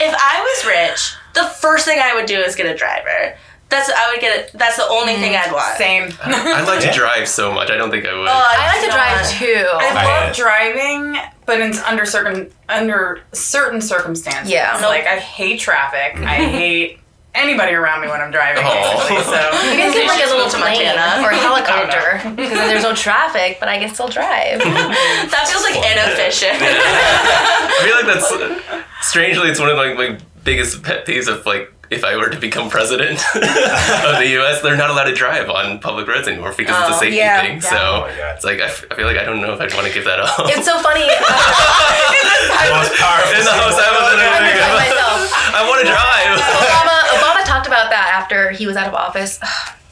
[SPEAKER 2] If I was rich, the first thing I would do is get a driver. That's I would get it. That's the only thing mm, I'd want.
[SPEAKER 6] Same.
[SPEAKER 4] I'd like to drive so much. I don't think I would.
[SPEAKER 2] Oh,
[SPEAKER 3] I like to drive too.
[SPEAKER 6] I
[SPEAKER 5] I
[SPEAKER 6] love
[SPEAKER 5] hate
[SPEAKER 6] driving, but in under certain under certain circumstances.
[SPEAKER 3] Yeah.
[SPEAKER 6] So, like I hate traffic. I hate anybody around me when I'm driving.
[SPEAKER 4] Aw.
[SPEAKER 6] Basically, so
[SPEAKER 3] You can get like a little
[SPEAKER 2] to
[SPEAKER 3] plane
[SPEAKER 2] Montana.
[SPEAKER 3] or a helicopter because then there's no traffic, but I can still drive.
[SPEAKER 2] That feels like inefficient.
[SPEAKER 4] I feel like that's strangely it's one of like my biggest pet peeves of like if I were to become president of the U.S., they're not allowed to drive on public roads anymore because it's a
[SPEAKER 2] Oh,
[SPEAKER 4] safety
[SPEAKER 3] yeah,
[SPEAKER 4] thing.
[SPEAKER 3] yeah.
[SPEAKER 4] So
[SPEAKER 5] Oh
[SPEAKER 4] it's like I, f- I feel like I don't know if I'd want to give that up.
[SPEAKER 3] It's so funny.
[SPEAKER 5] The most powerful.
[SPEAKER 4] In the house, I wasn't
[SPEAKER 3] I
[SPEAKER 4] even
[SPEAKER 3] myself.
[SPEAKER 4] thinking- I want to drive.
[SPEAKER 3] Obama, Obama talked about that after he was out of office.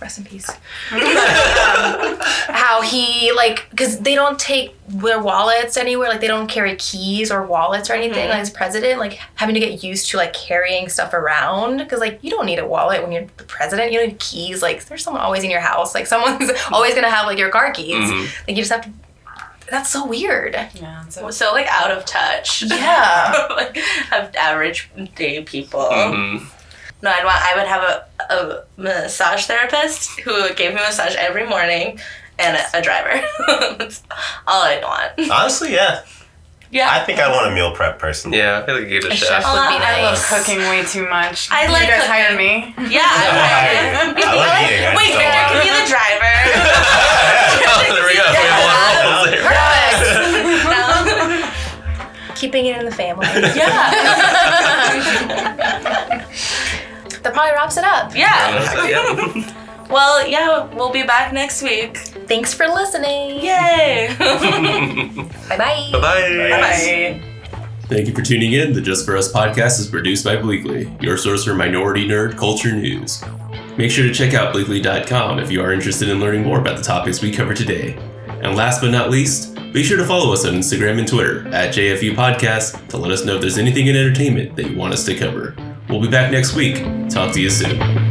[SPEAKER 3] Rest in peace. But, um, how he like because they don't take their wallets anywhere. Like they don't carry keys or wallets or anything. Like as president, like having to get used to like carrying stuff around because like you don't need a wallet when you're the president. You don't need keys. Like there's someone always in your house. Like someone's always gonna have like your car keys.
[SPEAKER 4] Mhm.
[SPEAKER 3] Like you just have to. That's so weird.
[SPEAKER 6] yeah. So
[SPEAKER 2] so like out of touch.
[SPEAKER 3] Yeah.
[SPEAKER 2] like have average day people.
[SPEAKER 4] Mhm.
[SPEAKER 2] No, I'd want. I would have a, a massage therapist who gave me a massage every morning, and a, a driver. That's all I'd want.
[SPEAKER 5] Honestly, yeah.
[SPEAKER 2] Yeah.
[SPEAKER 5] I think I want a meal prep person.
[SPEAKER 4] Yeah, I feel like I gave a,
[SPEAKER 3] A
[SPEAKER 4] chef.
[SPEAKER 3] chef would be
[SPEAKER 2] Uh, I love
[SPEAKER 6] cooking way too much.
[SPEAKER 2] I
[SPEAKER 6] you
[SPEAKER 2] like
[SPEAKER 6] guys
[SPEAKER 2] cooking.
[SPEAKER 6] hire me.
[SPEAKER 2] yeah.
[SPEAKER 5] I
[SPEAKER 2] I
[SPEAKER 5] like eating. I
[SPEAKER 2] Wait,
[SPEAKER 5] just don't
[SPEAKER 2] Victor can be the driver.
[SPEAKER 4] Oh, there we go. We have a lot of roles there.
[SPEAKER 3] Perfect. Keeping it in the family.
[SPEAKER 2] yeah.
[SPEAKER 3] That probably wraps it up.
[SPEAKER 2] Yeah.
[SPEAKER 4] Yeah.
[SPEAKER 2] Well, yeah, we'll be back next week.
[SPEAKER 3] Thanks for listening.
[SPEAKER 2] Yay.
[SPEAKER 3] Bye bye.
[SPEAKER 4] Bye-bye.
[SPEAKER 6] Bye. Bye.
[SPEAKER 1] Thank you for tuning in. The Just For Us podcast is produced by Bleekly, your source for minority nerd culture news. Make sure to check out bleekly.com if you are interested in learning more about the topics we cover today. And last but not least, be sure to follow us on Instagram and Twitter at JFU Podcast to let us know if there's anything in entertainment that you want us to cover. We'll be back next week. Talk to you soon.